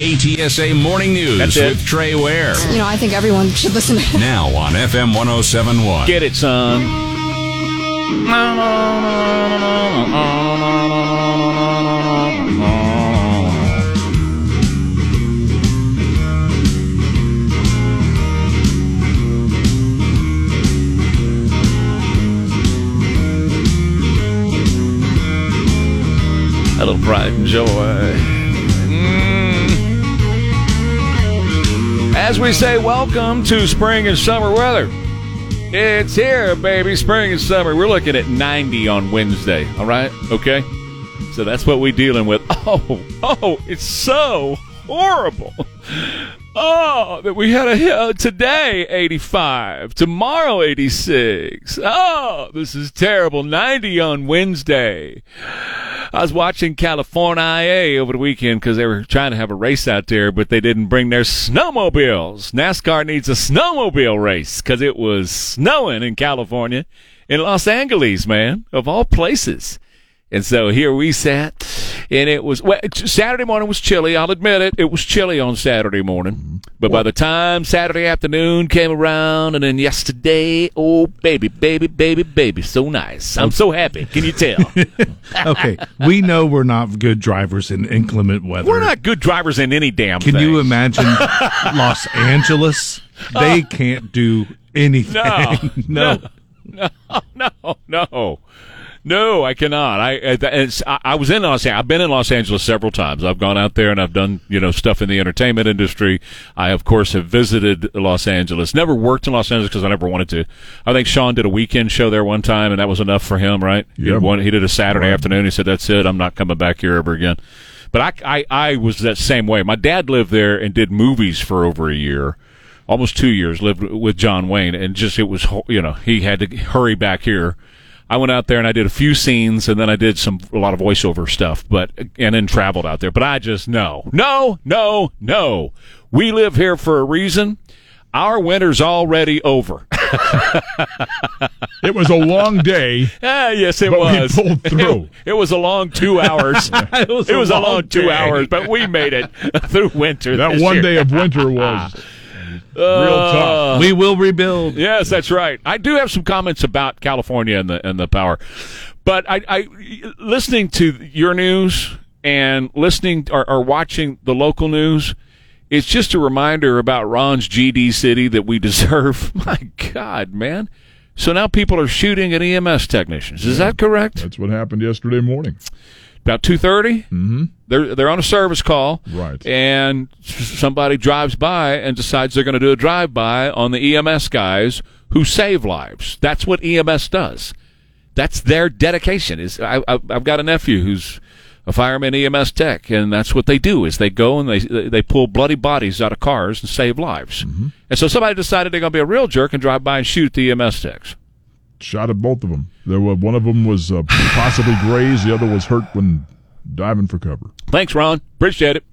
KTSA Morning News That's it. with Trey Ware. You know, I think everyone should listen to it. Now on FM 1071. Get it, son. A little pride and joy. As we say, welcome to spring and summer weather. It's here, baby. Spring and summer. We're looking at 90 on Wednesday. All right? Okay? So that's what we're dealing with. Oh, oh, it's so horrible. Oh, that we had a uh, today 85, tomorrow 86. Oh, this is terrible. 90 on Wednesday. I was watching California over the weekend because they were trying to have a race out there, but they didn't bring their snowmobiles. NASCAR needs a snowmobile race because it was snowing in California, in Los Angeles, man, of all places. And so here we sat, and it was well, Saturday morning was chilly. I'll admit it; it was chilly on Saturday morning. But by the time Saturday afternoon came around, and then yesterday, oh baby, baby, baby, baby, so nice. I'm so happy. Can you tell? okay, we know we're not good drivers in inclement weather. We're not good drivers in any damn Can thing. you imagine Los Angeles? They can't do anything. No. no, no, no. No, I cannot. I uh, I, it's, I I was in Los. Angeles. I've been in Los Angeles several times. I've gone out there and I've done you know stuff in the entertainment industry. I of course have visited Los Angeles. Never worked in Los Angeles because I never wanted to. I think Sean did a weekend show there one time, and that was enough for him, right? He, Yep. did one, he did a Saturday afternoon. He said, "That's it. I'm not coming back here ever again." But I, I I was that same way. My dad lived there and did movies for over a year almost two years lived with John Wayne, and just it was you know he had to hurry back here. I went out there and I did a few scenes, and then I did some a lot of voiceover stuff, but and then traveled out there. But I just no, no, no, no. We live here for a reason. Our winter's already over. It was a long day. ah, yes, it But we was. pulled through. It, was a long two hours. it was, a long, two day. hours, but we made it through winter. That one year. day of winter was real tough. we will rebuild. Yes, that's right. I do have some comments about California and the and the power, but I, I listening to your news and listening or, or watching the local news. It's just a reminder about Ron's GD City that we deserve. My God, man! So now people are shooting at EMS technicians. Is that correct? That's what happened yesterday morning. About 2.30 Mm-hmm. They're they're on a service call, Right. And somebody drives by and decides they're going to do a drive by on the EMS guys who save lives. That's what EMS does. That's their dedication. Is I, I, I've got a nephew who's a fireman EMS tech, and that's what they do. Is they go and they they pull bloody bodies out of cars and save lives. And so somebody decided they're going to be a real jerk and drive by and shoot the EMS techs. Shot at both of them. There were one of them was uh, possibly grazed. The other was hurt when diving for cover. Thanks, Ron. Appreciate it.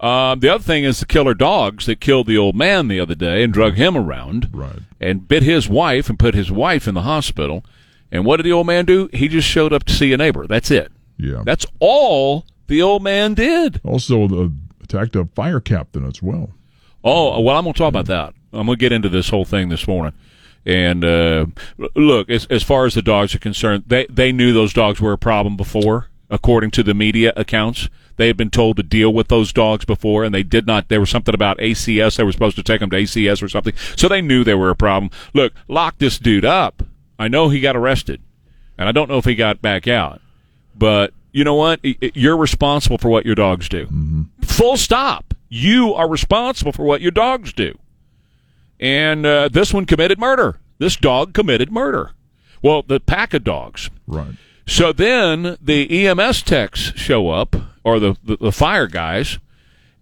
Um, the other thing is the killer dogs that killed the old man the other day and drug him around Right. and bit his wife and put his wife in the hospital. And what did the old man do? He just showed up to see a neighbor. That's it. Yeah. That's all the old man did. also the, attacked a fire captain as well. Oh, well, I'm going to talk about that. I'm going to get into this whole thing this morning. And uh, look, as, as far as the dogs are concerned, they, they knew those dogs were a problem before, according to the media accounts. They had been told to deal with those dogs before, and they did not. There was something about ACS. They were supposed to take them to ACS or something. So they knew they were a problem. Look, lock this dude up. I know he got arrested, and I don't know if he got back out. But you know what? You're responsible for what your dogs do. Full stop. You are responsible for what your dogs do. And uh, this one committed murder. This dog committed murder. Well, the pack of dogs. Right. So then the EMS techs show up, or the, the, the fire guys,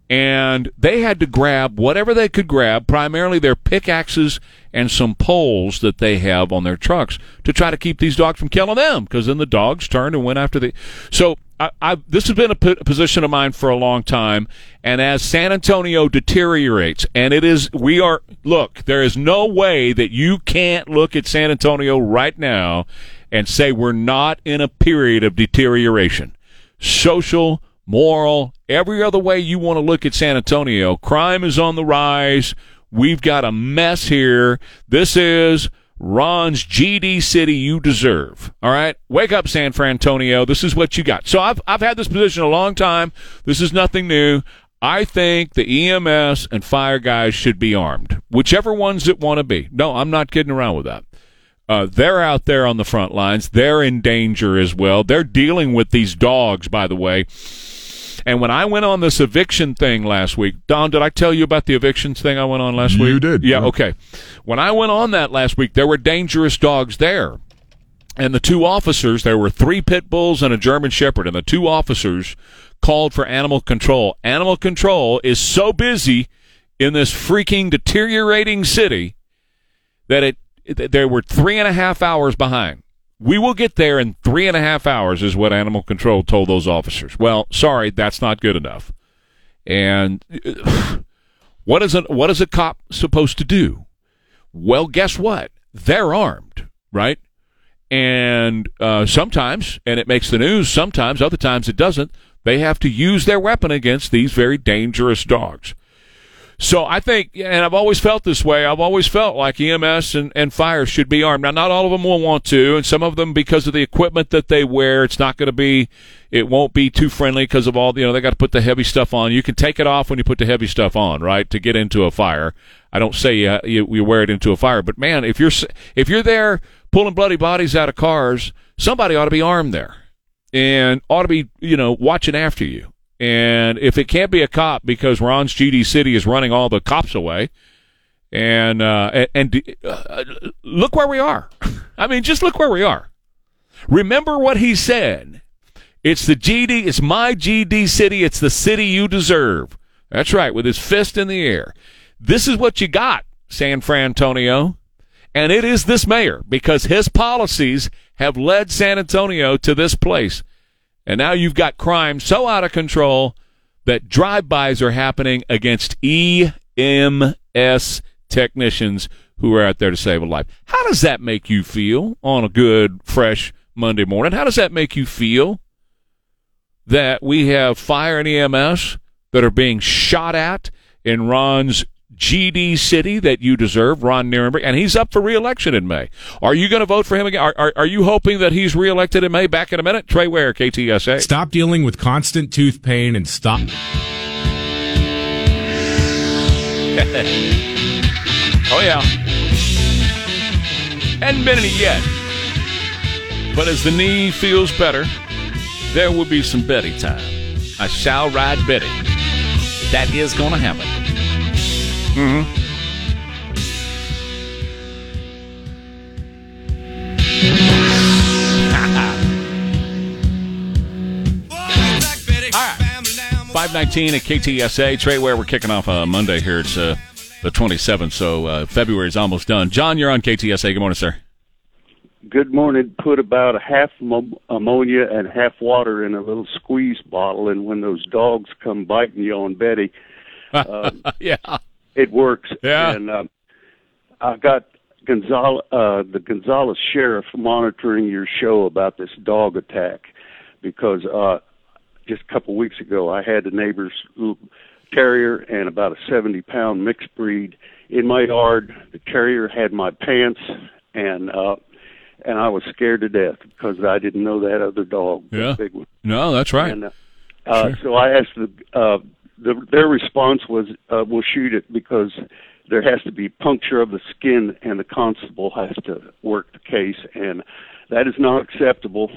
and they had to grab whatever they could grab, primarily their pickaxes and some poles that they have on their trucks to try to keep these dogs from killing them. Because then the dogs turned and went after the. So I, I, this has been a position of mine for a long time, and as San Antonio deteriorates, and it is, we are. Look, there is no way that you can't look at San Antonio right now and say we're not in a period of deterioration, social, moral, every other way you want to look at San Antonio. Crime is on the rise. We've got a mess here. This is Ron's GD City you deserve. All right? Wake up, San Francisco. This is what you got. So I've, I've had this position a long time. This is nothing new. I think the EMS and fire guys should be armed, whichever ones it want to be. No, I'm not kidding around with that. Uh, they're out there on the front lines. They're in danger as well. They're dealing with these dogs, by the way. And when I went on this eviction thing last week, Don, did I tell you about the evictions thing I went on last week? You did. Yeah, okay. When I went on that last week, there were dangerous dogs there. And the two officers, there were three pit bulls and a German shepherd, and the two officers called for animal control. Animal control is so busy in this freaking deteriorating city that it they were three and a half hours behind. We will get there in three and a half hours, is what Animal Control told those officers. Well, sorry, that's not good enough. And what is a what is a cop supposed to do? Well, guess what? They're armed, right? And uh, sometimes, and it makes the news. Sometimes, other times it doesn't. They have to use their weapon against these very dangerous dogs. So I think, and I've always felt this way. I've always felt like EMS and, and fire should be armed. Now, not all of them will want to, and some of them, because of the equipment that they wear, it's not going to be, it won't be too friendly because of all, you know, they got to put the heavy stuff on. You can take it off when you put the heavy stuff on, right, to get into a fire. I don't say you, you, you wear it into a fire, but man, if you're if you're there pulling bloody bodies out of cars, somebody ought to be armed there, and ought to be, you know, watching after you. And if it can't be a cop because Ron's GD City is running all the cops away, and uh, and, uh, look where we are. I mean, just look where we are. Remember what he said. It's the GD. It's my GD city. It's the city you deserve. That's right. With his fist in the air. This is what you got, San Francisco. And it is this mayor because his policies have led San Antonio to this place. And now you've got crime so out of control that drive-bys are happening against EMS technicians who are out there to save a life. How does that make you feel on a good, fresh Monday morning? How does that make you feel that we have fire and EMS that are being shot at in Ron's GD city that you deserve, Ron Nirenberg, and he's up for reelection in May. Are you going to vote for him again? Are, are, are, you hoping that he's reelected in May? Back in a minute. Trey Ware, KTSA. Stop dealing with constant tooth pain and stop. oh, yeah. Hadn't been any yet. But as the knee feels better, there will be some Betty time. I shall ride Betty. That is going to happen. Mm-hmm. Right. 519 at KTSA. Trey Ware, we're kicking off a Monday here. It's uh, the 27th, so uh, February is almost done. John, you're on KTSA. Good morning, sir. Good morning. Put about a half ammonia and half water in a little squeeze bottle, and when those dogs come biting you on Betty, uh, yeah, it works. Yeah. And uh, I got Gonzales, uh, the Gonzales sheriff monitoring your show about this dog attack because uh, just a couple of weeks ago I had a neighbor's terrier and about a 70 pound mixed breed in my yard. The terrier had my pants and uh and I was scared to death because I didn't know that other dog. Yeah. Big one. No, that's right. And, uh, uh, So I asked the uh, the, their response was, uh, "We'll shoot it because there has to be puncture of the skin, and the constable has to work the case, and that is not acceptable."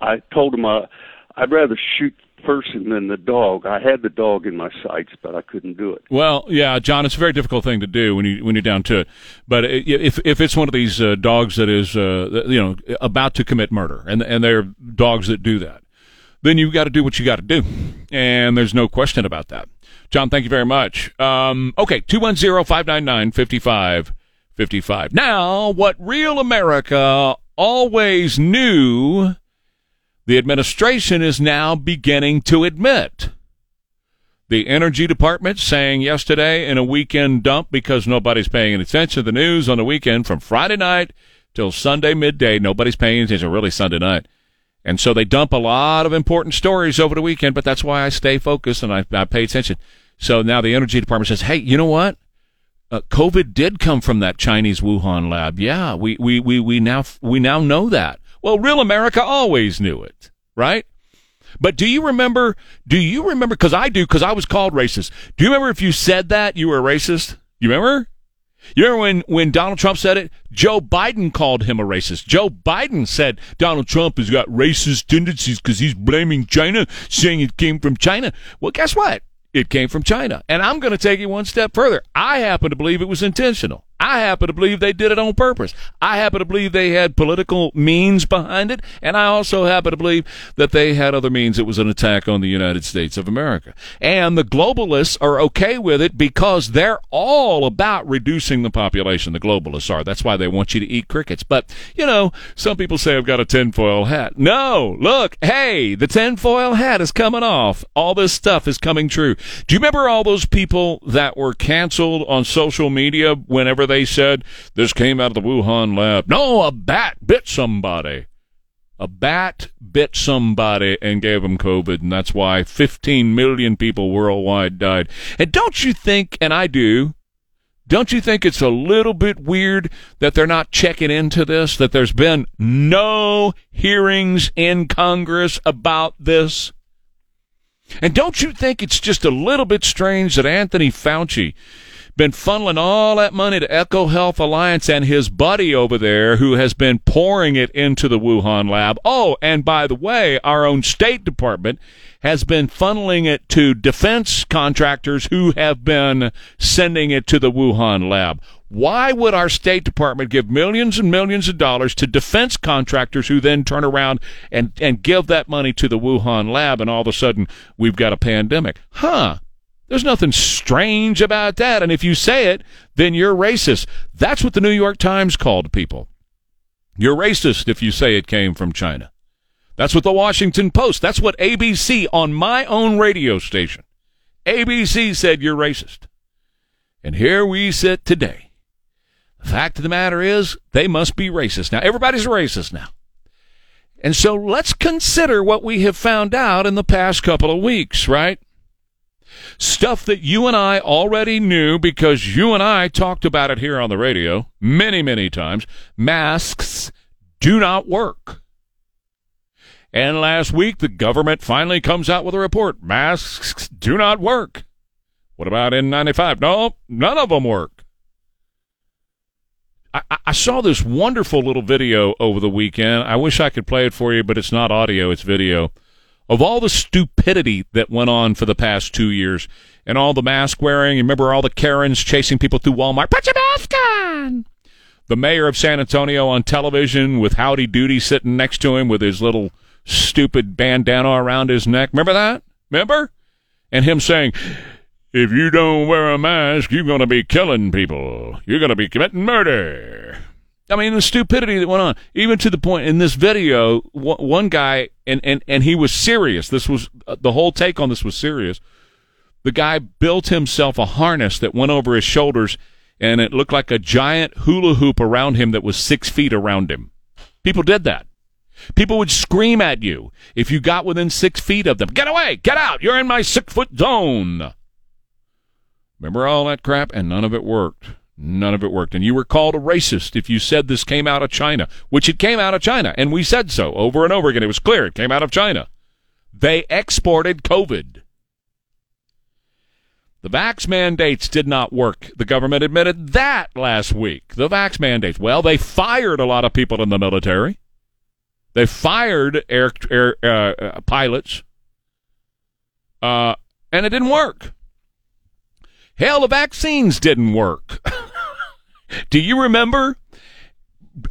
I told him uh, I'd rather shoot person than the dog. I had the dog in my sights, but I couldn't do it. Well, yeah, John, it's a very difficult thing to do when you when you're down to it. But if if it's one of these uh, dogs that is uh, you know about to commit murder, and and they're dogs that do that, then you've got to do what you got to do, and there's no question about that. John, thank you very much. Um, okay, 210-599-5555. Now, what real America always knew, the administration is now beginning to admit. The Energy Department saying yesterday in a weekend dump because nobody's paying any attention to the news on the weekend from Friday night till Sunday midday. Nobody's paying attention, really Sunday night. And so they dump a lot of important stories over the weekend, but that's why I stay focused and I, I pay attention. So now the Energy Department says, hey, you know what? Uh, COVID did come from that Chinese Wuhan lab. Yeah, we, we, we, we now we now know that. Well, real America always knew it, right? But do you remember? Do you remember? Because I do. Because I was called racist. Do you remember if you said that you were a racist? You remember? You remember when, when Donald Trump said it? Joe Biden called him a racist. Joe Biden said Donald Trump has got racist tendencies because he's blaming China, saying it came from China. Well, guess what? It came from China. And I'm going to take it one step further. I happen to believe it was intentional. I happen to believe they did it on purpose. I happen to believe they had political means behind it, and I also happen to believe that they had other means. It was an attack on the United States of America. And the globalists are okay with it because they're all about reducing the population. The globalists are. That's why they want you to eat crickets. But, you know, some people say I've got a tinfoil hat. No, look, hey, the tinfoil hat is coming off. All this stuff is coming true. Do you remember all those people that were canceled on social media whenever they said this came out of the Wuhan lab? No, a bat bit somebody. A bat bit somebody and gave them COVID, and that's why 15 million people worldwide died. And don't you think, and I do, don't you think it's a little bit weird that they're not checking into this? That there's been no hearings in Congress about this? And don't you think it's just a little bit strange that Anthony Fauci been funneling all that money to EcoHealth Alliance and his buddy over there who has been pouring it into the Wuhan lab. Oh, and by the way, our own State Department has been funneling it to defense contractors who have been sending it to the Wuhan lab. Why would our State Department give millions and millions of dollars to defense contractors who then turn around and, and give that money to the Wuhan lab and all of a sudden we've got a pandemic? Huh. There's nothing strange about that. And if you say it, then you're racist. That's what the New York Times called people. You're racist if you say it came from China. That's what the Washington Post, that's what ABC on my own radio station. ABC said you're racist. And here we sit today. The fact of the matter is, they must be racist. Now, everybody's racist now. And so let's consider what we have found out in the past couple of weeks, right? Stuff that you and I already knew because you and I talked about it here on the radio many, many times. Masks do not work. And last week, the government finally comes out with a report. Masks do not work. What about N95? No, none of them work. I, I, saw this wonderful little video over the weekend. I wish I could play it for you, but it's not audio, it's video. Of all the stupidity that went on for the past two years and all the mask wearing, remember all the Karens chasing people through Walmart? Put your mask on! The mayor of San Antonio on television with Howdy Doody sitting next to him with his little stupid bandana around his neck. Remember that? Remember? And him saying, if you don't wear a mask, you're going to be killing people. You're going to be committing murder. I mean, the stupidity that went on, even to the point in this video, one guy, and, and, and he was serious. This was, uh, the whole take on this was serious. The guy built himself a harness that went over his shoulders, and it looked like a giant hula hoop around him that was six feet around him. People did that. People would scream at you if you got within six feet of them. Get away! Get out! You're in my six foot zone! Remember all that crap? And none of it worked. None of it worked. And you were called a racist if you said this came out of China, which it came out of China. And we said so over and over again. It was clear it came out of China. They exported COVID. The vax mandates did not work. The government admitted that last week. The vax mandates. Well, they fired a lot of people in the military. They fired air, air uh, uh, pilots. Uh, and it didn't work. Hell, the vaccines didn't work. Do you remember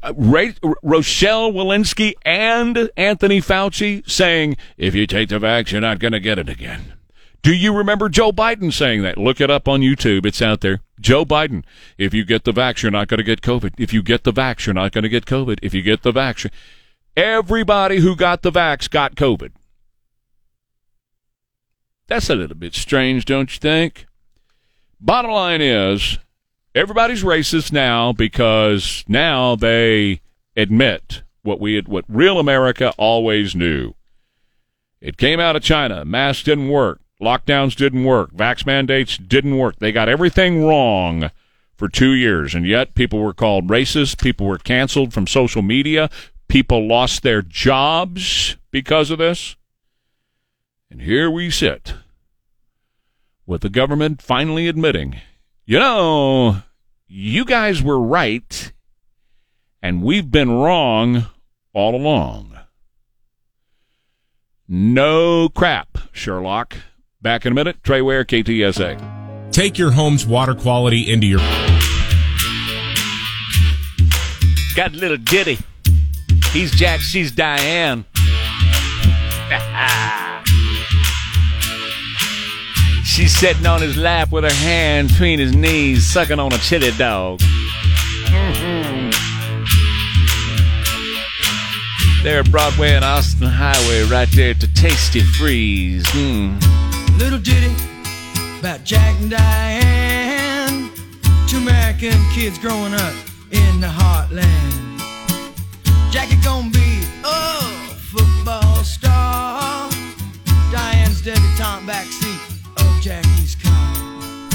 uh, Ray, Rochelle Walensky and Anthony Fauci saying, if you take the vax, you're not going to get it again? Do you remember Joe Biden saying that? Look it up on YouTube. It's out there. Joe Biden. If you get the vax, you're not going to get COVID. If you get the vax, you're not going to get COVID. If you get the vax, everybody who got the vax got COVID. That's a little bit strange, don't you think? Bottom line is, everybody's racist now because now they admit what we had, what real America always knew. It came out of China. Masks didn't work. Lockdowns didn't work. Vax mandates didn't work. They got everything wrong for two years, and yet people were called racist. People were canceled from social media. People lost their jobs because of this. And here we sit with the government finally admitting, you know, you guys were right, and we've been wrong all along. No crap, Sherlock. Back in a minute. Trey Ware, KTSA. Take your home's water quality into your. Got a little ditty. He's Jack, she's Diane. she's sitting on his lap with her hand between his knees, sucking on a chili dog. Mhm. There at Broadway and Austin Highway, right there the Tasty Freeze. Mm. Little ditty about Jack and Diane. Two American kids growing up in the heartland. Jackie gonna be a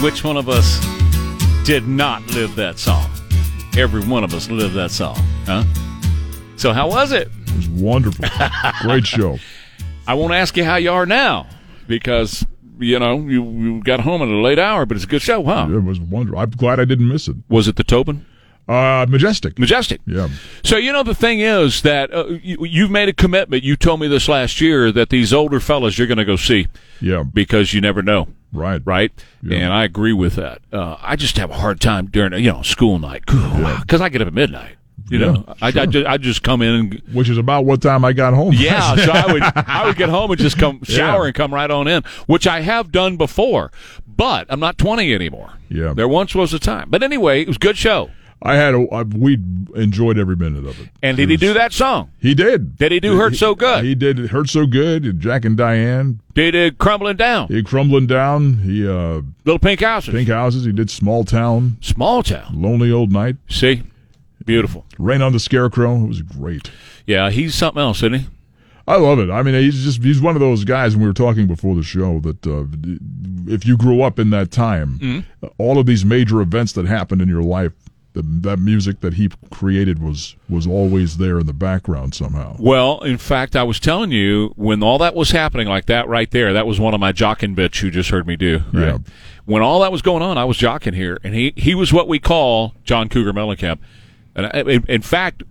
Which one of us did not live that song? Every one of us lived that song, huh? So how was it? It was wonderful. Great show. I won't ask you how you are now because you know you, you got home at a late hour, but it's a good show, huh? It was wonderful. I'm glad I didn't miss it. Was it the Tobin? Uh, majestic. Majestic. Yeah. So you know the thing is that uh, you, you've made a commitment. You told me this last year that these older fellas you're going to go see Yeah. because you never know. Right. right? Yeah. And I agree with that. Uh, I just have a hard time during you know school night because I get up at midnight. You Yeah, know, I, I, just, I just come in and Which is about what time I got home. yeah. so I would I would get home and just come shower Yeah. and come right on in, which I have done before. But I'm not 20 anymore. Yeah. There once was a time. But anyway, it was a good show. I had a, I, we enjoyed every minute of it. And did he do that song? He did. Did he do Hurt So Good? He did it hurt so good. and Jack and Diane. Did it crumbling down? He crumbling down. He uh Little Pink Houses. pink houses. He did small town. Small town. Lonely old night. See? Beautiful. Rain on the scarecrow. It was great. Yeah, he's something else, isn't he? I love it. I mean, he's just he's one of those guys. And we were talking before the show that uh, if you grew up in that time, Mm-hmm. all of these major events that happened in your life, the, that music that he created was was always there in the background somehow. Well, in fact, I was telling you when all that was happening like that right there, that was one of my jocking bits you just heard me do. Right? Yeah. When all that was going on, I was jocking here, and he he was what we call John Cougar Mellencamp. And I, in, in fact,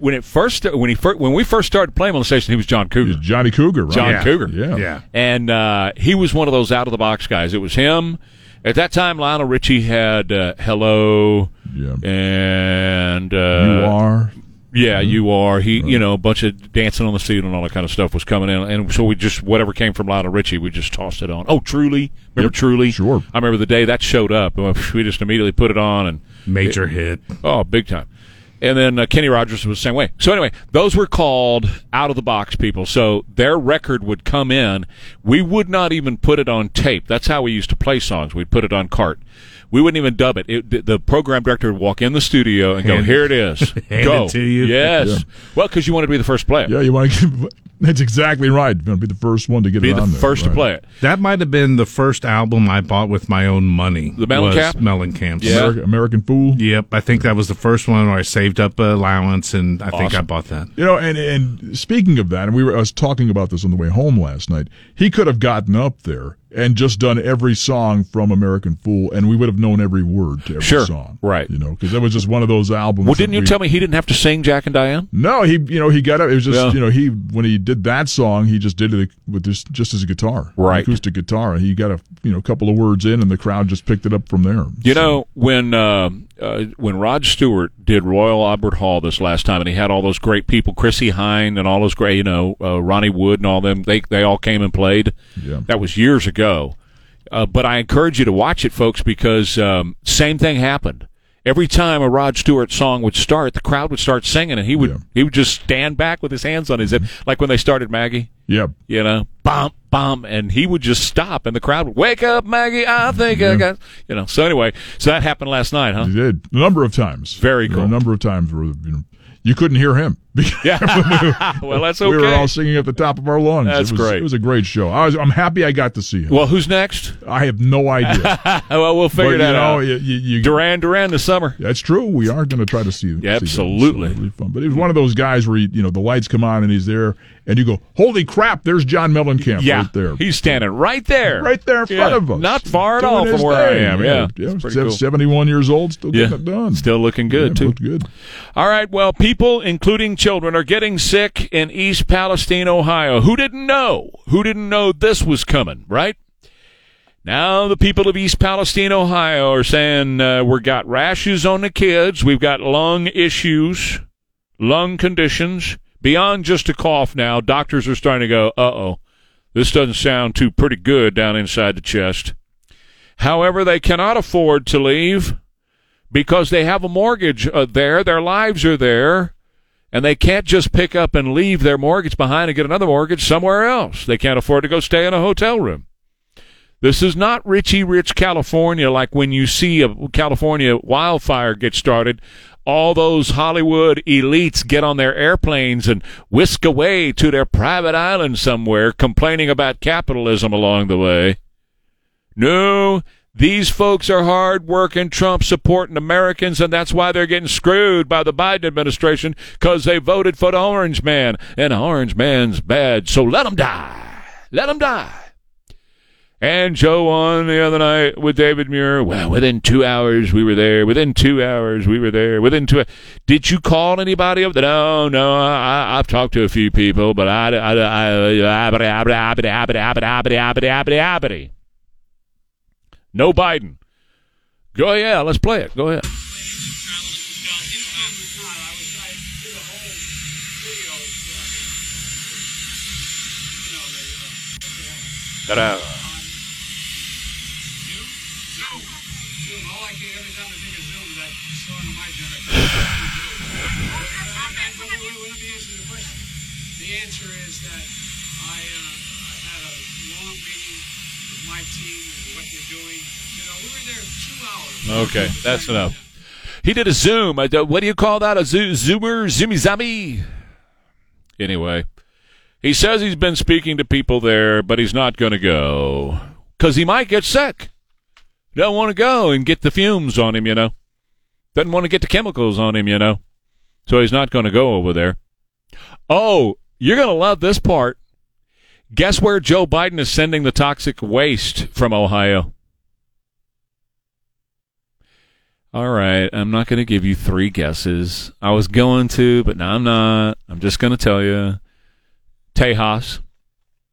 when it first when he first, when we first started playing on the station, he was John Cougar. He's Johnny Cougar, right? John Yeah. Cougar. Yeah. Yeah. And uh, he was one of those out of the box guys. It was him. At that time, Lionel Richie had uh, "Hello" Yeah. and uh, you are. yeah, you are. He, you know, a bunch of dancing on the seat and all that kind of stuff was coming in, and so we just whatever came from Lionel Richie, we just tossed it on. Oh, truly, remember Yep, truly? sure. I remember the day that showed up. We just immediately put it on, and Major hit. oh, big time. And then uh, Kenny Rogers was the same way. So anyway, those were called out of the box people. So their record would come in. We would not even put it on tape. That's how we used to play songs. We'd put it on cart. We wouldn't even dub it. it the, the program director would walk in the studio and go, "Here it is. hand go." it to you. Yes. Yeah. Well, because you wanted to be the first player. Yeah, you want to. That's exactly right. You're going to be the first one to get Be it the on there. first to right. play it. That might have been the first album I bought with my own money. The Mellencamp? was Mellencamp's. Yeah. American, American Fool. Yep, I think that was the first one where I saved up allowance, and I think I bought that. You know, and and speaking of that, and we were I was talking about this on the way home last night. He could have gotten up there and just done every song from American Fool, and we would have known every word to every Sure. song. Right. You know, because that was just one of those albums. Well, didn't you we- tell me he didn't have to sing Jack and Diane? No, he you know he got up. It was just Yeah. you know he when he did that song, he just did it with just just his guitar, Right. acoustic guitar, he got a you know couple of words in, and the crowd just picked it up from there. You So- know when uh, uh, when Rod Stewart did Royal Albert Hall this last time, and he had all those great people, Chrissie Hynde and all those great, you know, uh, Ronnie Wood and all them. They they all came and played. Yeah. That was years ago. Show. Uh, but I encourage you to watch it, folks, because um, same thing happened. Every time a Rod Stewart song would start, the crowd would start singing, and he would Yeah. he would just stand back with his hands on his hip, like when they started Maggie. Yep. You know, bump, bump, and he would just stop, and the crowd would wake up, Maggie. I think I got, you know. So anyway, so that happened last night, huh? He did a number of times. Very cool. A number of times where you know you couldn't hear him. Yeah. well, that's okay. We were all singing at the top of our lungs. That's it was, great. It was a great show. I was, I'm happy I got to see him. well, who's next? I have no idea. well, we'll figure but, that you know, out. You, you, Duran Duran this summer. That's true. We are going to try to see. see absolutely. So it'll fun. But it was one of those guys where he, you know the lights come on and he's there, and you go, "Holy crap! There's John Mellencamp Yeah, right there, he's standing right there, right there in front of us, not far at all from where I am. Yeah, yeah, pretty cool. 71 years old, still Yeah, getting it done. still looking good Yeah, too. good. All right. Well, people, including children, are getting sick in East Palestine, Ohio. Who didn't know? Who didn't know this was coming? Right. Now the people of East Palestine, Ohio, are saying uh, we've got rashes on the kids. We've got lung issues, lung conditions beyond just a cough. Now doctors are starting to go, uh oh, this doesn't sound too pretty good down inside the chest. However, they cannot afford to leave because they have a mortgage uh, there. Their lives are there. And they can't just pick up and leave their mortgage behind and get another mortgage somewhere else. They can't afford to go stay in a hotel room. This is not Richie Rich California like when you see a California wildfire get started. All those Hollywood elites get on their airplanes and whisk away to their private island somewhere, complaining about capitalism along the way. No, these folks are hard working, Trump supporting Americans, and that's why they're getting screwed by the Biden administration because they voted for the Orange Man, and the Orange Man's bad, so let 'em die. Let 'em die. And Joe on the other night with David Muir. Well, within two hours we were there. Within two hours we were there. Within two. Did you call anybody up? No, no. I, I've talked to a few people, but I, I, I, abity, abity, abity, abity, abity, abity, abity, abity. No Biden. Go yeah, let's play it. Go ahead. Ta-da. The answer is that I, uh, I had a long meeting my team and what they're doing. You know, we were there two hours. Okay, that's enough. He did a Zoom. What do you call that? A zo- Zoomer? Zoomy Zammy? Anyway, he says he's been speaking to people there, but he's not going to go because he might get sick. Don't want to go and get the fumes on him, you know. Doesn't want to get the chemicals on him, you know. So he's not going to go over there. Oh, you're going to love this part. Guess where Joe Biden is sending the toxic waste from Ohio? All right, I'm not going to give you three guesses. I was going to, but now I'm not. I'm just going to tell you. Tejas.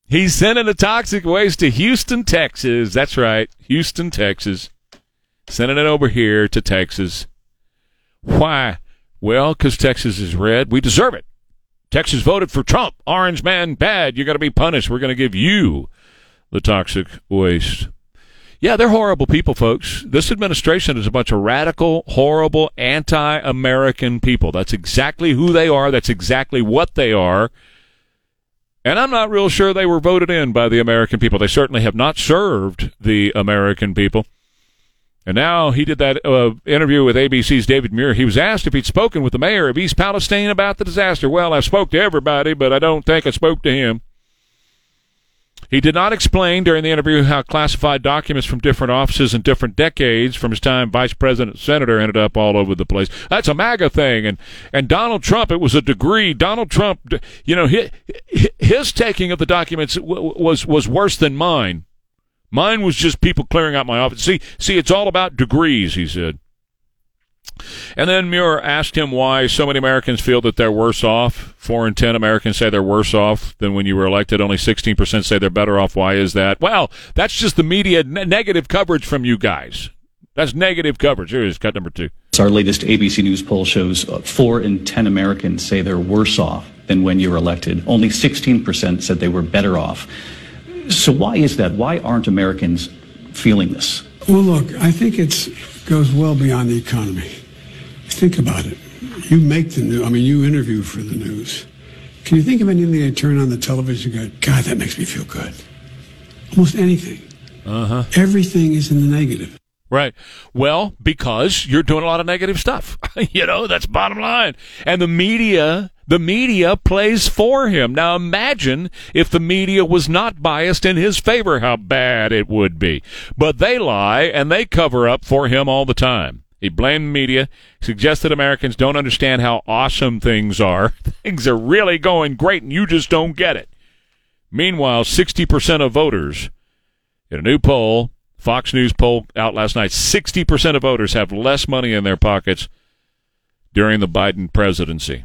He's sending the toxic waste to Houston, Texas. That's right, Houston, Texas. Sending it over here to Texas. Why? Well, because Texas is red. We deserve it. Texas voted for Trump. Orange man, bad. You're going to be punished. We're going to give you the toxic waste. Yeah, they're horrible people, folks. This administration is a bunch of radical, horrible, anti American people. That's exactly who they are. That's exactly what they are. And I'm not real sure they were voted in by the American people. They certainly have not served the American people. And now he did that uh, interview with ABC's David Muir. He was asked if he'd spoken with the mayor of East Palestine about the disaster. Well, I spoke to everybody, but I don't think I spoke to him. He did not explain during the interview how classified documents from different offices in different decades from his time vice president senator ended up all over the place. That's a MAGA thing. And, and Donald Trump, it was a degree. Donald Trump, you know, his, his taking of the documents was, was worse than mine. Mine was just people clearing out my office. See, see, it's all about degrees, he said. And then Muir asked him why so many Americans feel that they're worse off. Four in ten Americans say they're worse off than when you were elected. Only 16% say they're better off. Why is that? Well, that's just the media ne- negative coverage from you guys. That's negative coverage. Here is cut number two. Our latest ABC News poll shows uh, four in 10 Americans say they're worse off than when you were elected. Only 16% said they were better off. So why is that? Why aren't Americans feeling this? Well, look, I think it goes well beyond the economy. Think about it. You make the news. I mean, you interview for the news. Can you think of anything they turn on the television and go, God, that makes me feel good? Almost anything. Uh huh. Everything is in the negative. Right. Well, because you're doing a lot of negative stuff. you know, that's bottom line. And the media, the media plays for him. Now imagine if the media was not biased in his favor, how bad it would be. But they lie and they cover up for him all the time. He blamed the media, suggested Americans don't understand how awesome things are. things are really going great and you just don't get it. Meanwhile, 60% of voters in a new poll Fox News poll out last night 60% of voters have less money in their pockets during the Biden presidency.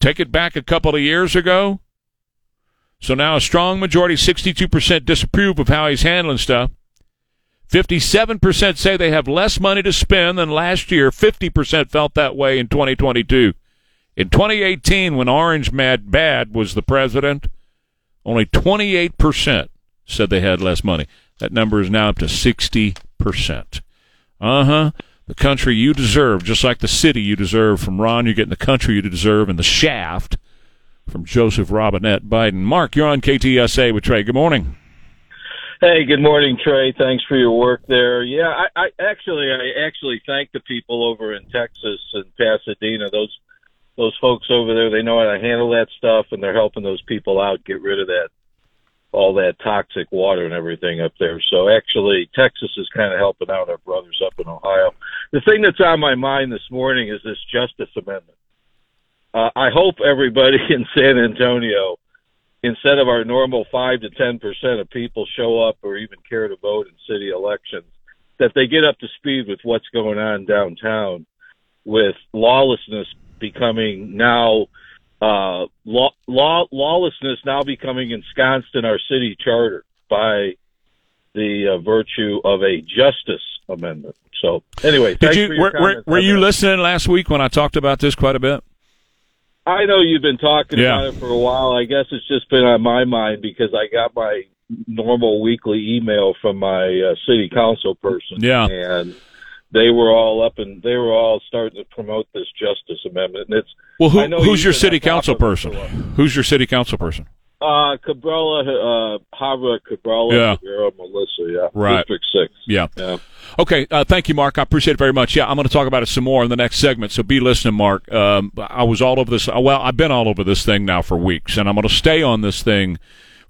Take it back a couple of years ago. So now a strong majority, 62% disapprove of how he's handling stuff. 57% say they have less money to spend than last year. 50% felt that way in 2022. In 2018, when Orange Mad Bad was the president, only 28% said they had less money. That number is now up to 60%. Uh huh. The country you deserve, just like the city you deserve from Ron, you're getting the country you deserve and the shaft from Joseph Robinette Biden. Mark, you're on KTSA with Trey. Good morning. Hey, good morning, Trey. Thanks for your work there. Yeah, I, I actually, I actually thank the people over in Texas and Pasadena. Those, those folks over there, they know how to handle that stuff, and they're helping those people out get rid of that all that toxic water and everything up there. So actually, Texas is kind of helping out our brothers up in Ohio. The thing that's on my mind this morning is this Justice Amendment. Uh, I hope everybody in San Antonio, instead of our normal five to ten percent of people show up or even care to vote in city elections, that they get up to speed with what's going on downtown, with lawlessness becoming now uh, law, law, lawlessness now becoming ensconced in our city charter by the uh, virtue of a justice amendment. So, anyway, did you were, were, were you listening last week when I talked about this quite a bit? I know you've been talking Yeah. about it for a while. I guess it's just been on my mind because I got my normal weekly email from my uh, city council person. Yeah. and they were all up and they were all starting to promote this justice amendment. And it's Well, who, who's your city council person? Who's your city council person? Uh, Cabrera, uh, Havra Cabrera, Yeah. Cabrera, Melissa, yeah. Right. District 6. Yeah. Yeah. Okay. Uh, thank you, Mark. I appreciate it very much. Yeah, I'm going to talk about it some more in the next segment. So be listening, Mark. Um, I was all over this. Well, I've been all over this thing now for weeks, and I'm going to stay on this thing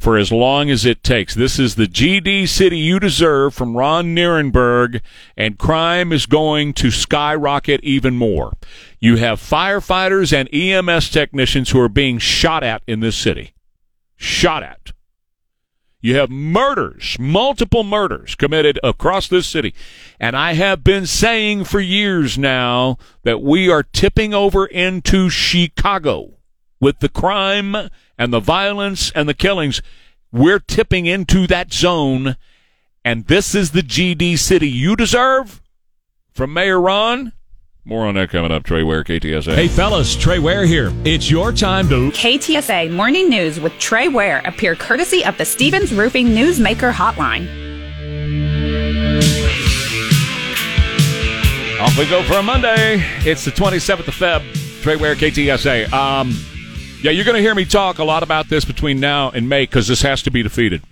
for as long as it takes. This is the GD City you deserve from Ron Nirenberg, and crime is going to skyrocket even more. You have firefighters and EMS technicians who are being shot at in this city. Shot at. You have murders, multiple murders committed across this city. And I have been saying for years now that we are tipping over into Chicago with the crime and the violence and the killings. We're tipping into that zone. And this is the GD city you deserve from Mayor Ron. More on that coming up. Trey Ware, KTSA. Hey fellas, Trey Ware here. It's your time to KTSA Morning News with Trey Ware appear courtesy of the Stevens Roofing Newsmaker Hotline. Off we go for a Monday. It's the 27th of Feb. Trey Ware, KTSA. Um, yeah, you're going to hear me talk a lot about this between now and May because this has to be defeated.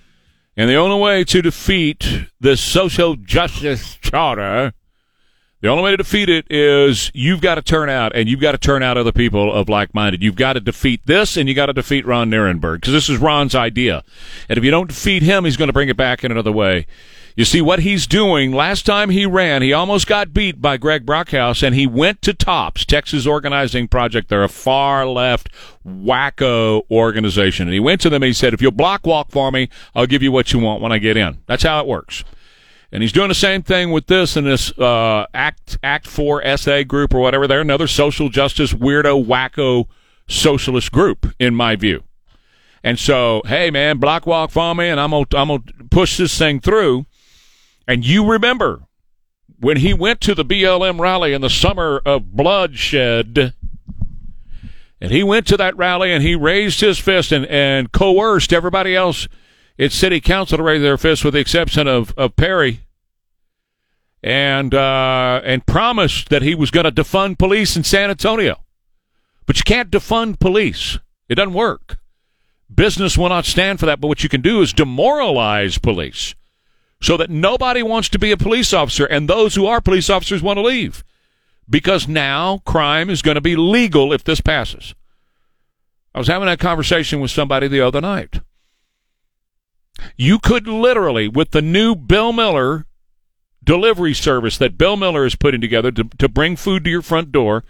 And the only way to defeat this social justice charter, the only way to defeat it is you've got to turn out, and you've got to turn out other people of like minded. You've got to defeat this, and you got to defeat Ron Nirenberg because this is Ron's idea. And if you don't defeat him, he's going to bring it back in another way. You see what he's doing. Last time he ran, he almost got beat by Greg Brockhouse, and he went to TOPS, Texas Organizing Project. They're a far left wacko organization. And he went to them and he said, If you'll block walk for me, I'll give you what you want when I get in. That's how it works. And he's doing the same thing with this and this uh, Act Act Four SA group or whatever. They're another social justice weirdo wacko socialist group, in my view. And so, hey man, block walk for me, and I'm gonna I'm gonna push this thing through. And you remember when he went to the BLM rally in the summer of bloodshed, and he went to that rally and he raised his fist and, and coerced everybody else its city council to raise their fists, with the exception of, of Perry, and uh, and promised that he was going to defund police in San Antonio. But you can't defund police; it doesn't work. Business will not stand for that. But what you can do is demoralize police, so that nobody wants to be a police officer, and those who are police officers want to leave, because now crime is going to be legal if this passes. I was having that conversation with somebody the other night. You could literally, with the new Bill Miller delivery service that Bill Miller is putting together to, to bring food to your front door,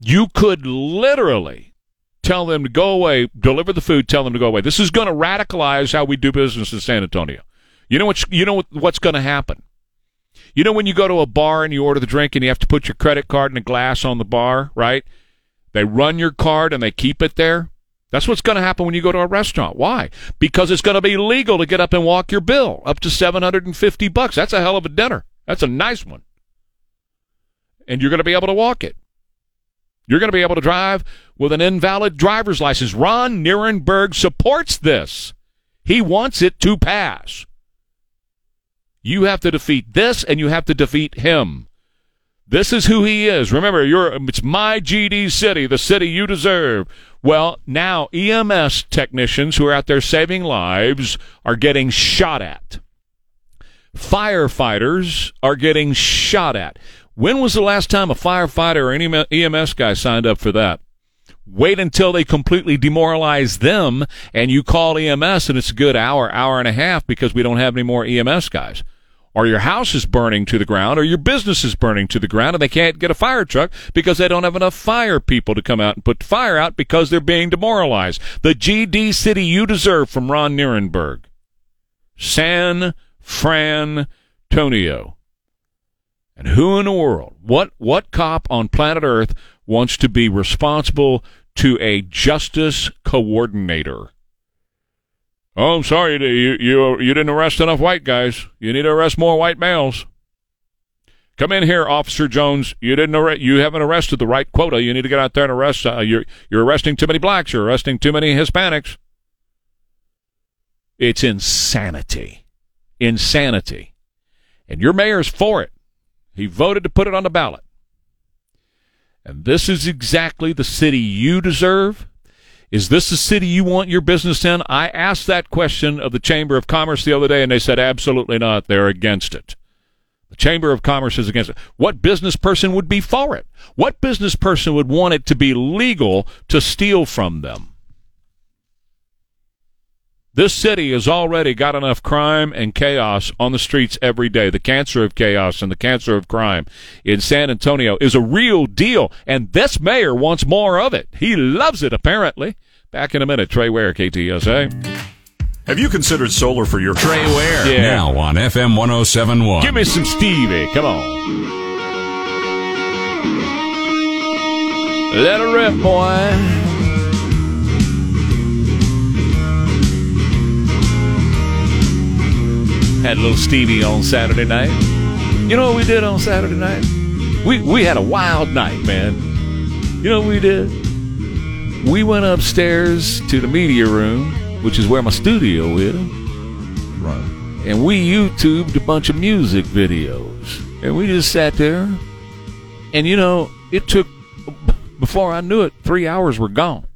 you could literally tell them to go away, deliver the food, tell them to go away. This is going to radicalize how we do business in San Antonio. You know what? You know what, what's going to happen. You know when you go to a bar and you order the drink and you have to put your credit card in a glass on the bar, right? They run your card and they keep it there. That's what's going to happen when you go to a restaurant. Why? Because it's going to be legal to get up and walk your bill up to 750 bucks. That's a hell of a dinner. That's a nice one. And you're going to be able to walk it. You're going to be able to drive with an invalid driver's license. Ron Nirenberg supports this. He wants it to pass. You have to defeat this and you have to defeat him. This is who he is. Remember, it's my GD city, the city you deserve. Well, now EMS technicians who are out there saving lives are getting shot at. Firefighters are getting shot at. When was the last time a firefighter or any EMS guy signed up for that? Wait until they completely demoralize them and you call EMS and it's a good hour, hour and a half because we don't have any more EMS guys or your house is burning to the ground, or your business is burning to the ground, and they can't get a fire truck because they don't have enough fire people to come out and put fire out because they're being demoralized. The GD city you deserve from Ron Nirenberg. San Frantonio. And who in the world, what, what cop on planet Earth wants to be responsible to a justice coordinator? Oh, I'm sorry, you you you didn't arrest enough white guys. You need to arrest more white males. Come in here, Officer Jones. You didn't arrest. You haven't arrested the right quota. You need to get out there and arrest. Uh, you're you're arresting too many blacks. You're arresting too many Hispanics. It's insanity, insanity, and your mayor's for it. He voted to put it on the ballot, and this is exactly the city you deserve is this the city you want your business in? I asked that question of the Chamber of Commerce the other day, and they said absolutely not. They're against it. The Chamber of Commerce is against it. What business person would be for it? What business person would want it to be legal to steal from them? This city has already got enough crime and chaos on the streets every day. The cancer of chaos and the cancer of crime in San Antonio is a real deal, and this mayor wants more of it. He loves it, apparently. Back in a minute, Trey Ware, KTSA. Have you considered solar for your Trey Ware? Yeah. Now on FM 1071. Give me some Stevie. Come on. Let it rip, boy. Had a little Stevie on Saturday night. You know what we did on Saturday night? We we had a wild night, man. You know what we did? We went upstairs to the media room, which is where my studio is. Right. And we YouTubed a bunch of music videos. And we just sat there. And you know, it took before I knew it, three hours were gone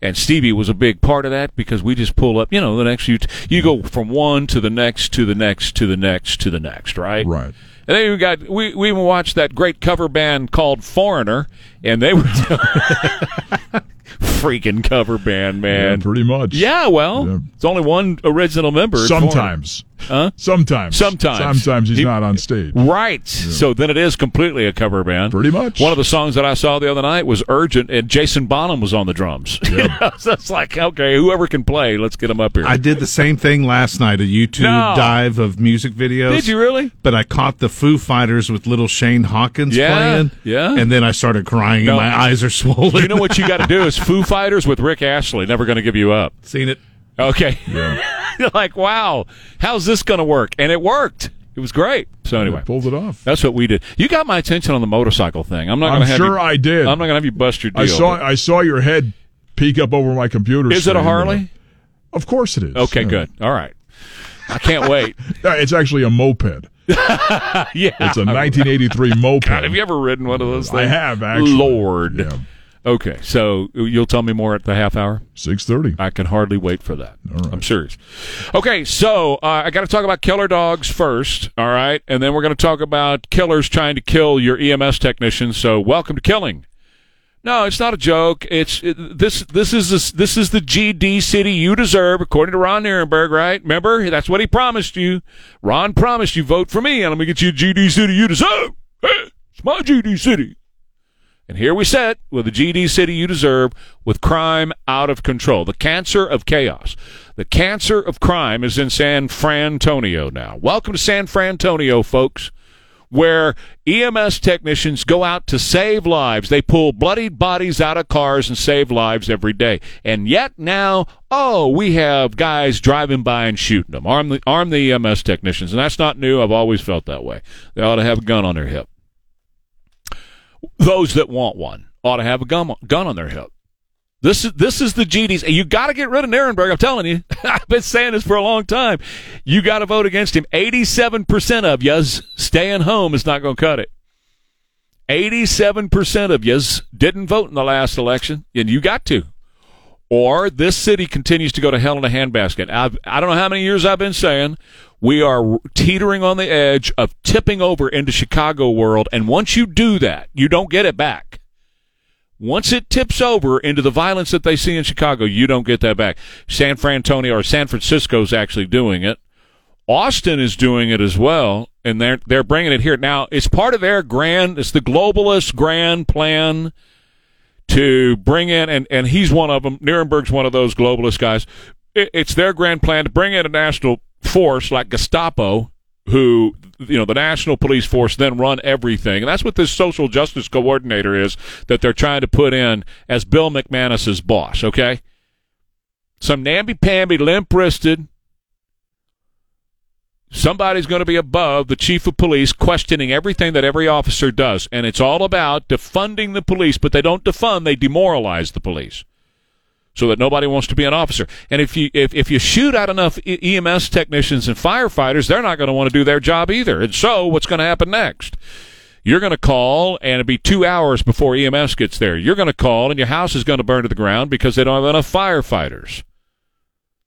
and Stevie was a big part of that because we just pull up, you know, the next you you go from one to the next to the next to the next to the next, right? Right. And then we got we we even watched that great cover band called Foreigner, and they were freaking cover band, man. Yeah, pretty much. Yeah, well, yeah. it's only one original member. Sometimes. Huh? Sometimes. Sometimes. Sometimes he's he, not on stage. Right. Yeah. So then it is completely a cover band. Pretty much. One of the songs that I saw the other night was Urgent, and Jason Bonham was on the drums. Yeah. so it's like, okay, whoever can play, let's get him up here. I did the same thing last night, a YouTube no. dive of music videos. Did you really? But I caught the Foo Fighters with little Shane Hawkins yeah. playing. Yeah. And then I started crying no. and my eyes are swollen. You know what you got to do is Foo Fighters with Rick Astley. Never going to give you up. Seen it. Okay. Yeah. You're like, wow, how's this going to work? And it worked. It was great. So anyway, pulled it off. That's what we did. You got my attention on the motorcycle thing. I'm not going to sure you, I did. I'm not going to have you bust your deal. I saw. I saw your head peek up over my computer. Is it a Harley? Of course it is. Okay, Yeah. good. All right. I can't wait. Uh, It's actually a moped. yeah. It's a 1983 moped. God, have you ever ridden one of those things? I have, actually. Lord. Yeah. Okay, so you'll tell me more at the half hour. 6:30. I can hardly wait for that. I'm serious. Okay, so uh, I got to talk about killer dogs first. All right, and then we're going to talk about killers trying to kill your EMS technicians. So welcome to killing. No, it's not a joke. It's it, this. This is this, this is the GD city you deserve, according to Ron Nirenberg. Right? Remember, that's what he promised you. Ron promised you vote for me, and I'm gonna get you a GD city you deserve. Hey, it's my GD city. And here we sit with the GD city you deserve, with crime out of control, the cancer of chaos. The cancer of crime is in San Frantonio now. Welcome to San Frantonio, folks, where EMS technicians go out to save lives. They pull bloodied bodies out of cars and save lives every day. And yet now, oh, we have guys driving by and shooting them. Arm the, arm the EMS technicians. And that's not new. I've always felt that way. They ought to have a gun on their hip those that want one ought to have a gun, gun on their hip. This is this is the GDs. You got to get rid of Nirenberg. I'm telling you. I've been saying this for a long time. You got to vote against him. 87% of yous staying home is not going to cut it. 87% of yous didn't vote in the last election, and you got to. Or this city continues to go to hell in a handbasket. I've, I don't know how many years I've been saying we are teetering on the edge of tipping over into Chicago world, and once you do that, you don't get it back. Once it tips over into the violence that they see in Chicago, you don't get that back. San Francisco or San Francisco's actually doing it. Austin is doing it as well, and they're they're bringing it here now. It's part of their grand. It's the globalist grand plan to bring in, and and he's one of them. Nirenberg's one of those globalist guys. It, it's their grand plan to bring in a national force like Gestapo, who you know the national police force then run everything, and that's what this social justice coordinator is that they're trying to put in as Bill McManus's boss. Okay, some namby-pamby, limp-wristed. Somebody's going to be above the chief of police questioning everything that every officer does. And it's all about defunding the police, but they don't defund, they demoralize the police so that nobody wants to be an officer. And if you if, if you shoot out enough EMS technicians and firefighters, they're not going to want to do their job either. And so what's going to happen next? You're going to call, and it'll be two hours before EMS gets there. You're going to call, and your house is going to burn to the ground because they don't have enough firefighters.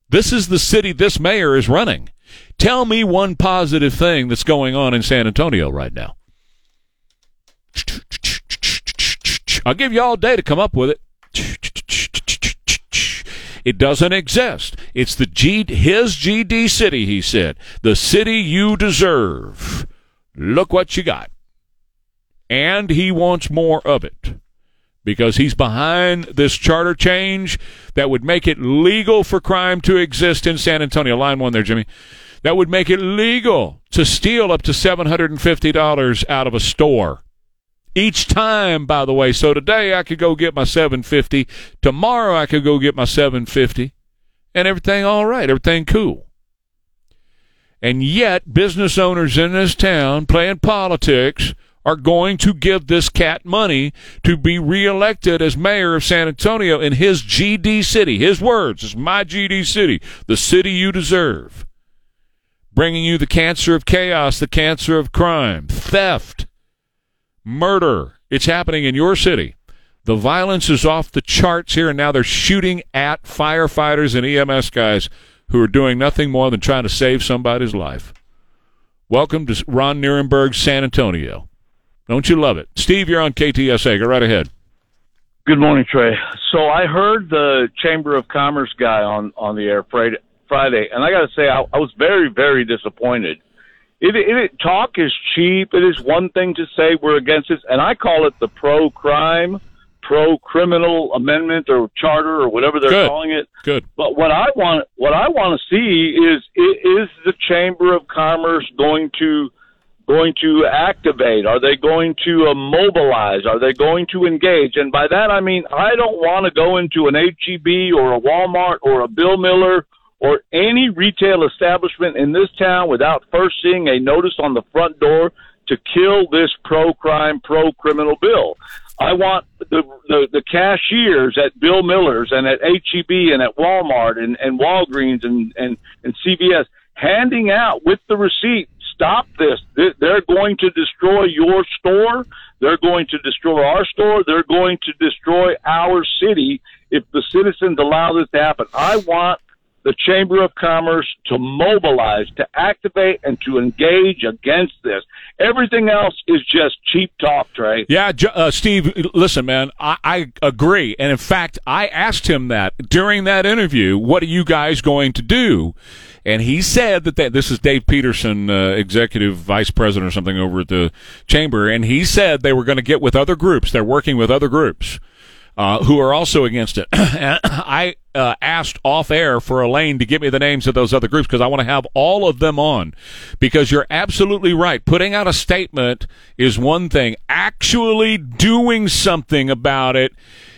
This is the city this mayor is running. Tell me one positive thing that's going on in San Antonio right now. I'll give you all day to come up with it. It doesn't exist. It's the G, his GD city, he said. The city you deserve. Look what you got. And he wants more of it because he's behind this charter change that would make it legal for crime to exist in San Antonio. Line one there, Jimmy. That would make it legal to steal up to $750 out of a store each time by the way. So today i could go get my 750 tomorrow i could go get my 750 and everything all right. Everything cool. And yet business owners in this town playing politics are going to give this cat money to be reelected as mayor of san antonio in his gd city. His words it's my gd city the city you deserve. Bringing you the cancer of chaos the cancer of crime theft murder. It's happening in your city. The violence is off the charts here, and now they're shooting at firefighters and EMS guys who are doing nothing more than trying to save somebody's life. Welcome to Ron Nirenberg, San Antonio. Don't you love it? Steve, you're on KTSA. Go right ahead. Good morning, Trey. So I heard the Chamber of Commerce guy on on the air Friday, and I got to say I, I was very very disappointed. It, it, talk is cheap. It is one thing to say we're against this, and I call it the pro crime, pro criminal amendment or charter or whatever they're Good. calling it. Good. But what I want, what I want to see is, is the Chamber of Commerce going to going to activate? Are they going to uh, mobilize? Are they going to engage? And by that I mean I don't want to go into an HEB or a Walmart or a Bill Miller or any retail establishment in this town without first seeing a notice on the front door to kill this pro crime, pro criminal bill. I want the, the the cashiers at Bill Miller's and at HEB and at Walmart and, and Walgreens and, and, and CVS handing out with the receipt. Stop this. They're going to destroy your store. They're going to destroy our store. They're going to destroy our city if the citizens allow this to happen. I want the Chamber of Commerce to mobilize, to activate, and to engage against this. Everything else is just cheap talk, Trey. Yeah, uh, Steve, listen, man, I, I agree. And in fact, I asked him that during that interview, what are you guys going to do? And he said that they, this is Dave Peterson, uh, executive vice president or something over at the chamber, and he said they were going to get with other groups. They're working with other groups uh, who are also against it. and I uh, asked off air for Elaine to give me the names of those other groups because I want to have all of them on. Because you're absolutely right. Putting out a statement is one thing. Actually doing something about it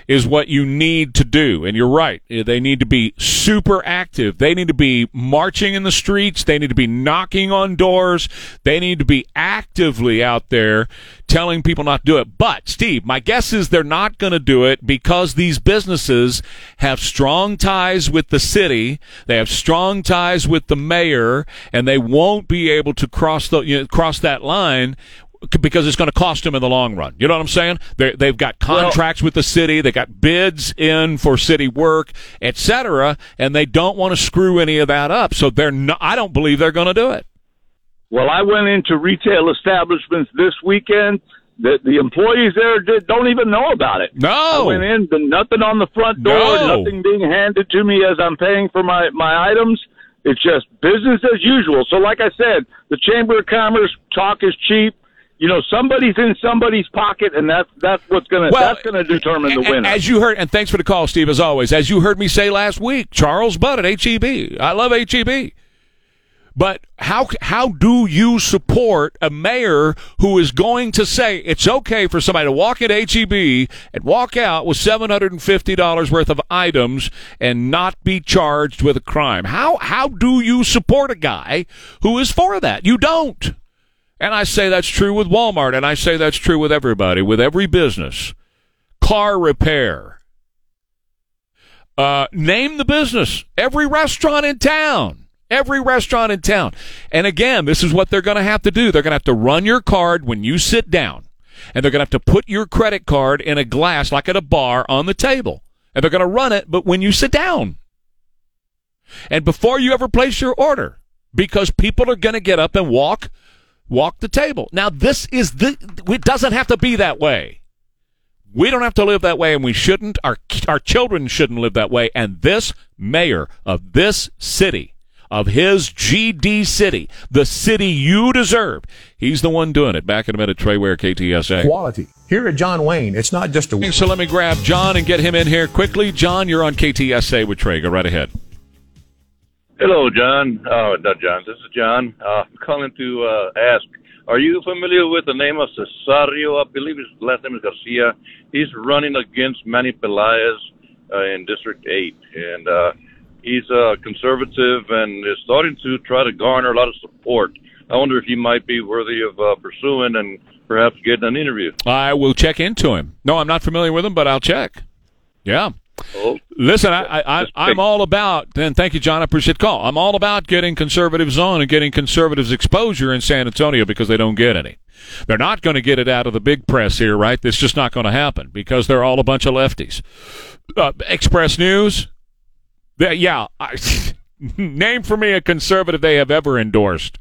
is what you need to do. And you're right. Eh, they need to be super active. They need to be marching in the streets. They need to be knocking on doors. They need to be actively out there telling people not to do it. But, Steve, my guess is they're not going to do it because these businesses have strong ties with the city. They have strong ties with the mayor, and they won't be able to cross the you know, cross that line because it's going to cost them in the long run. You know what I'm saying? they they've got contracts well, with the city, they got bids in for city work, etc., and they don't want to screw any of that up. So they're not, I don't believe they're going to do it. Well, I went into retail establishments this weekend. The, the employees there did, don't even know about it. No, I went in, but nothing on the front door, no. nothing being handed to me as I'm paying for my my items. It's just business as usual. So, like I said, the Chamber of Commerce talk is cheap you know somebody's in somebody's pocket, and that's that's what's gonna well, that's gonna determine the winner. As you heard, and thanks for the call, Steve. As always, as you heard me say last week, Charles Butt at HEB. I love HEB. But how how do you support a mayor who is going to say it's okay for somebody to walk at HEB and walk out with seven hundred and fifty dollars worth of items and not be charged with a crime? How how do you support a guy who is for that? You don't. And I say that's true with Walmart, and I say that's true with everybody, with every business. Car repair. Uh, name the business. Every restaurant in town. Every restaurant in town. And again, this is what they're going to have to do. They're going to have to run your card when you sit down. And they're going to have to put your credit card in a glass, like at a bar, on the table. And they're going to run it, but when you sit down. And before you ever place your order. Because people are going to get up and walk walk the table. Now, this is the, it doesn't have to be that way. We don't have to live that way, and we shouldn't. Our, our children shouldn't live that way. And this mayor of this city, of his GD city, the city you deserve, he's the one doing it. Back in a minute, Trey Ware, KTSA. Quality. Here at John Wayne, it's not just a. So let me grab John and get him in here quickly. John, you're on KTSA with Trey. Go right ahead. Hello, John. Oh, not John. This is John. Uh, I'm calling to uh, ask, are you familiar with the name of Cesario? I believe his last name is Garcia. He's running against Manny Pelaez uh, in District 8. And uh, he's a conservative and is starting to try to garner a lot of support. I wonder if he might be worthy of uh, pursuing and perhaps getting an interview. I will check into him. No, I'm not familiar with him, but I'll check. Yeah. Oh. Listen, I, I, am all about, and thank you, John. I appreciate the call. I'm all about getting conservatives on and getting conservatives exposure in San Antonio because they don't get any. They're not going to get it out of the big press here, right? It's just not going to happen because they're all a bunch of lefties. Uh, Express News, they, yeah, I, name for me a conservative they have ever endorsed.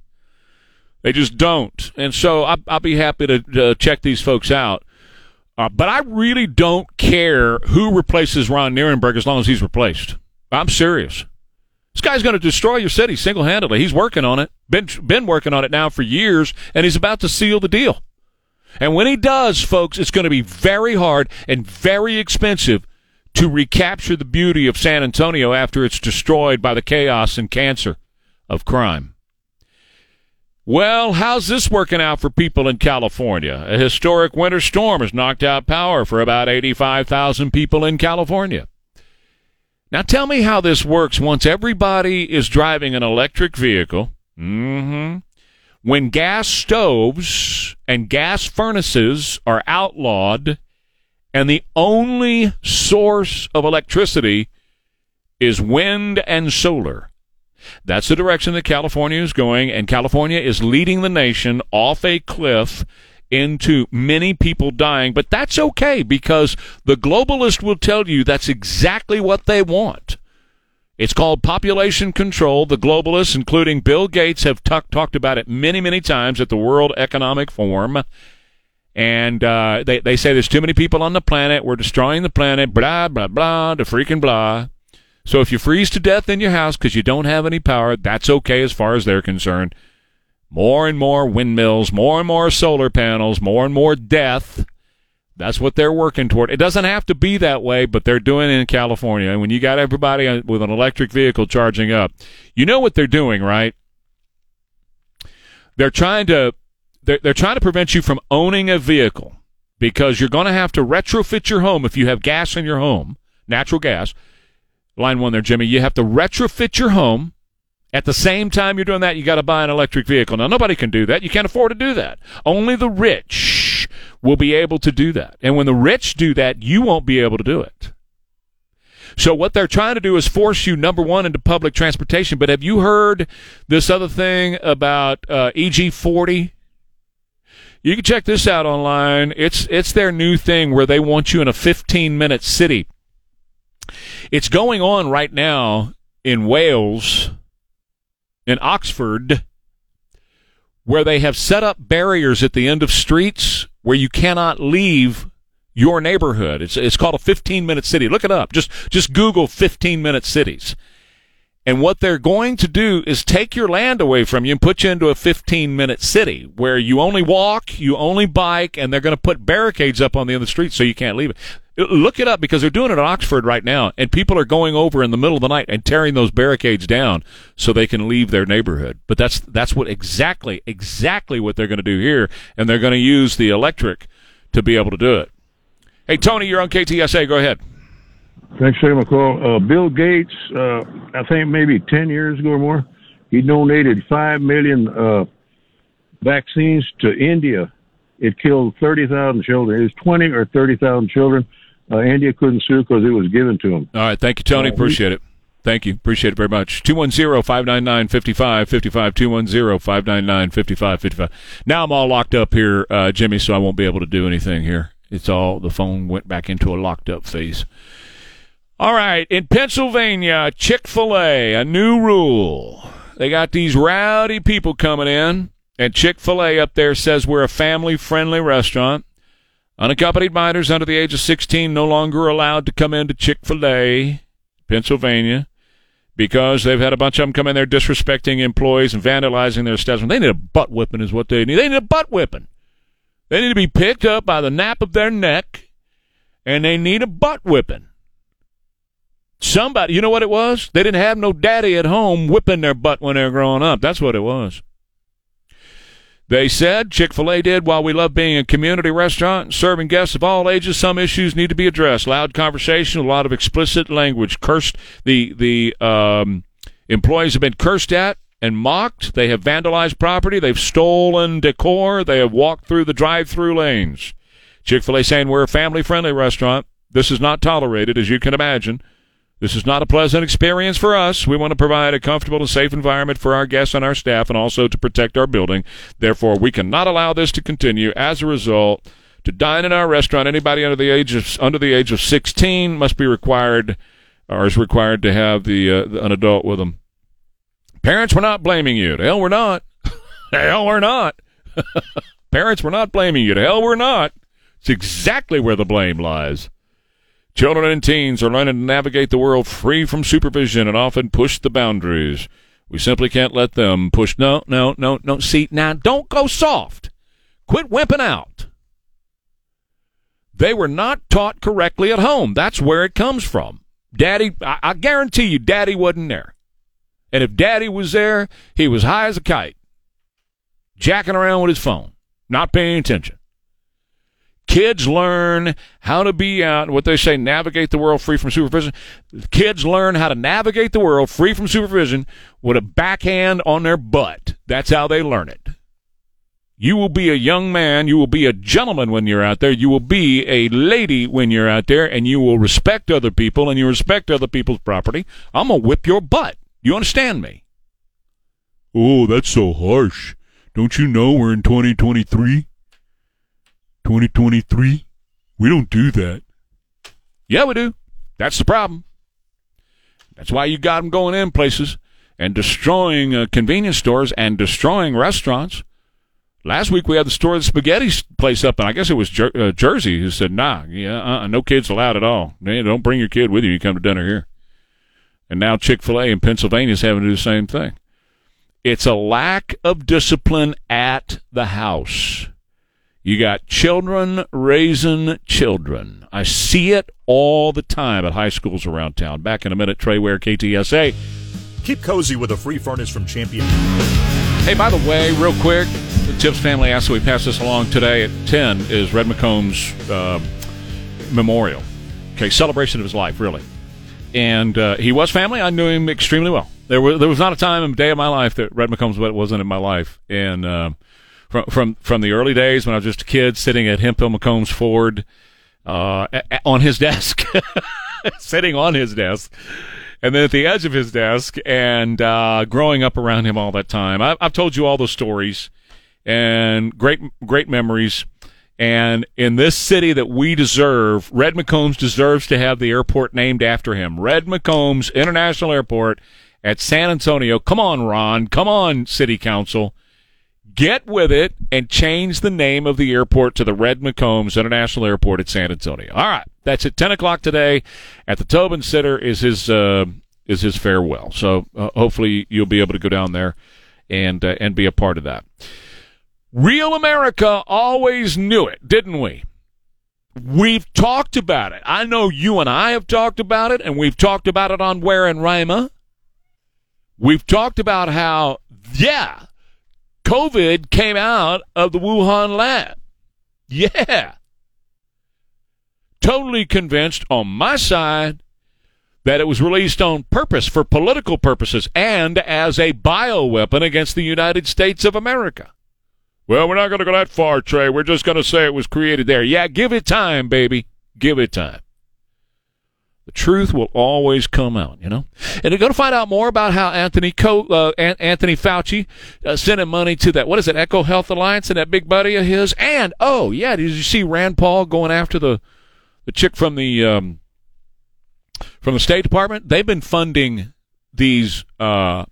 They just don't. And so I, will be happy to uh, check these folks out. Uh, but I really don't care who replaces Ron Nirenberg as long as he's replaced. I'm serious. This guy's going to destroy your city single handedly. He's working on it. Been been working on it now for years, and he's about to seal the deal. And when he does, folks, it's going to be very hard and very expensive to recapture the beauty of San Antonio after it's destroyed by the chaos and cancer of crime. Well, how's this working out for people in California? A historic winter storm has knocked out power for about 85,000 people in California. Now tell me how this works once everybody is driving an electric vehicle. Mm-hmm. When gas stoves and gas furnaces are outlawed And the only source of electricity is wind and solar. That's the direction that California is going, and California is leading the nation off a cliff into many people dying. But that's okay because the globalist will tell you that's exactly what they want. It's called population control. The globalists, including Bill Gates, have t- talked about it many, many times at the World Economic Forum. And uh, they, they say there's too many people on the planet. We're destroying the planet. Blah, blah, blah, the freaking blah. So if you freeze to death in your house because you don't have any power, that's okay as far as they're concerned. More and more windmills, more and more solar panels, more and more death. That's what they're working toward. It doesn't have to be that way, but they're doing it in California. And when you got everybody uh, with an electric vehicle charging up, you know what they're doing, right? They're trying to they're, they're trying to prevent you from owning a vehicle because you're going to have to retrofit your home if you have gas in your home, natural gas. Line one there, Jimmy. You have to retrofit your home. At the same time you're doing that, you got to buy an electric vehicle. Now, nobody can do that. You can't afford to do that. Only the rich will be able to do that. And when the rich do that, you won't be able to do it. So what they're trying to do is force you, number one, into public transportation. But have you heard this other thing about uh, EG40? You can check this out online. It's it's their new thing where they want you in a 15 minute city. It's going on right now in Wales, in Oxford, where they have set up barriers at the end of streets where you cannot leave your neighborhood. It's it's called a 15 minute city. Look it up. Just just Google 15 minute cities. And what they're going to do is take your land away from you and put you into a 15 minute city where you only walk, you only bike, and they're going to put barricades up on the end of the street so you can't leave it. Look it up because they're doing it at Oxford right now, and people are going over in the middle of the night and tearing those barricades down so they can leave their neighborhood. But that's that's what exactly exactly what they're going to do here, and they're going to use the electric to be able to do it. Hey Tony, you're on KTSA. Go ahead. Thanks for taking my call. Uh, Bill Gates, uh, I think maybe 10 years ago or more, he donated 5 million uh, vaccines to India. It killed 30,000 children. It was 20 or 30,000 children. Uh, India couldn't sue because it was given to them. All right. Thank you, Tony. Appreciate it. Thank you. Appreciate it very much. 210-599-5555, 210-599-5555. Now I'm all locked up here, uh, Jimmy, so I won't be able to do anything here. It's all, the phone went back into a locked up phase. All right, in Pennsylvania, Chick fil A, a new rule. They got these rowdy people coming in, and Chick fil A up there says we're a family friendly restaurant. Unaccompanied minors under the age of 16 no longer allowed to come into Chick fil A, Pennsylvania, because they've had a bunch of them come in there disrespecting employees and vandalizing their establishment. They need a butt whipping, is what they need. They need a butt whipping. They need to be picked up by the nape of their neck, and they need a butt whipping. Somebody, you know what it was? They didn't have no daddy at home whipping their butt when they were growing up. That's what it was. They said Chick fil A did while we love being a community restaurant and serving guests of all ages, some issues need to be addressed. Loud conversation, a lot of explicit language. Cursed the the um, employees have been cursed at and mocked. They have vandalized property. They've stolen decor. They have walked through the drive through lanes. Chick fil A saying we're a family friendly restaurant. This is not tolerated, as you can imagine. This is not a pleasant experience for us. We want to provide a comfortable and safe environment for our guests and our staff and also to protect our building. Therefore, we cannot allow this to continue. As a result, to dine in our restaurant, anybody under the age of under the age of 16 must be required or is required to have the, uh, an adult with them. Parents, we're not blaming you. To hell, we're not. to hell, we're not. Parents, we're not blaming you. To hell, we're not. It's exactly where the blame lies. Children and teens are learning to navigate the world free from supervision and often push the boundaries. We simply can't let them push. No, no, no, no. See, now don't go soft. Quit wimping out. They were not taught correctly at home. That's where it comes from. Daddy, I, I guarantee you, Daddy wasn't there. And if Daddy was there, he was high as a kite, jacking around with his phone, not paying attention. Kids learn how to be out, what they say, navigate the world free from supervision. Kids learn how to navigate the world free from supervision with a backhand on their butt. That's how they learn it. You will be a young man. You will be a gentleman when you're out there. You will be a lady when you're out there, and you will respect other people and you respect other people's property. I'm going to whip your butt. You understand me? Oh, that's so harsh. Don't you know we're in 2023? 2023? We don't do that. Yeah, we do. That's the problem. That's why you got them going in places and destroying uh, convenience stores and destroying restaurants. Last week we had the store the spaghetti place up, and I guess it was Jer- uh, Jersey who said, "Nah, yeah, uh, no kids allowed at all. Man, don't bring your kid with you. You come to dinner here." And now Chick Fil A in Pennsylvania is having to do the same thing. It's a lack of discipline at the house. You got children raising children. I see it all the time at high schools around town. Back in a minute, Trey Ware, KTSA. Keep cozy with a free furnace from Champion. Hey, by the way, real quick, the Tips family asked that we pass this along today at 10 is Red McCombs uh, memorial. Okay, celebration of his life, really. And uh, he was family. I knew him extremely well. There was, there was not a time, a day of my life that Red McCombs wasn't in my life. And uh, from, from, from the early days when I was just a kid sitting at Hemphill McCombs Ford uh, on his desk, sitting on his desk and then at the edge of his desk and uh, growing up around him all that time. I, have told you all those stories and great, great memories. And in this city that we deserve, Red McCombs deserves to have the airport named after him. Red McCombs International Airport at San Antonio. Come on, Ron. Come on, City Council. Get with it and change the name of the airport to the Red McCombs International Airport at San Antonio. All right, that's at ten o'clock today at the Tobin Center. Is his uh, is his farewell? So uh, hopefully you'll be able to go down there and uh, and be a part of that. Real America always knew it, didn't we? We've talked about it. I know you and I have talked about it, and we've talked about it on Ware and Rima. We've talked about how, yeah, COVID came out of the Wuhan lab. Yeah. Totally convinced on my side that it was released on purpose for political purposes and as a bioweapon against the United States of America. Well, we're not going to go that far, Trey. We're just going to say it was created there. Yeah, give it time, baby. Give it time. The truth will always come out, you know. And you're going to find out more about how Anthony Co- uh, Anthony Fauci uh, sending money to that. What is it? EcoHealth Alliance and that big buddy of his. And oh yeah, did you see Rand Paul going after the the chick from the um, from the State Department? They've been funding these uh,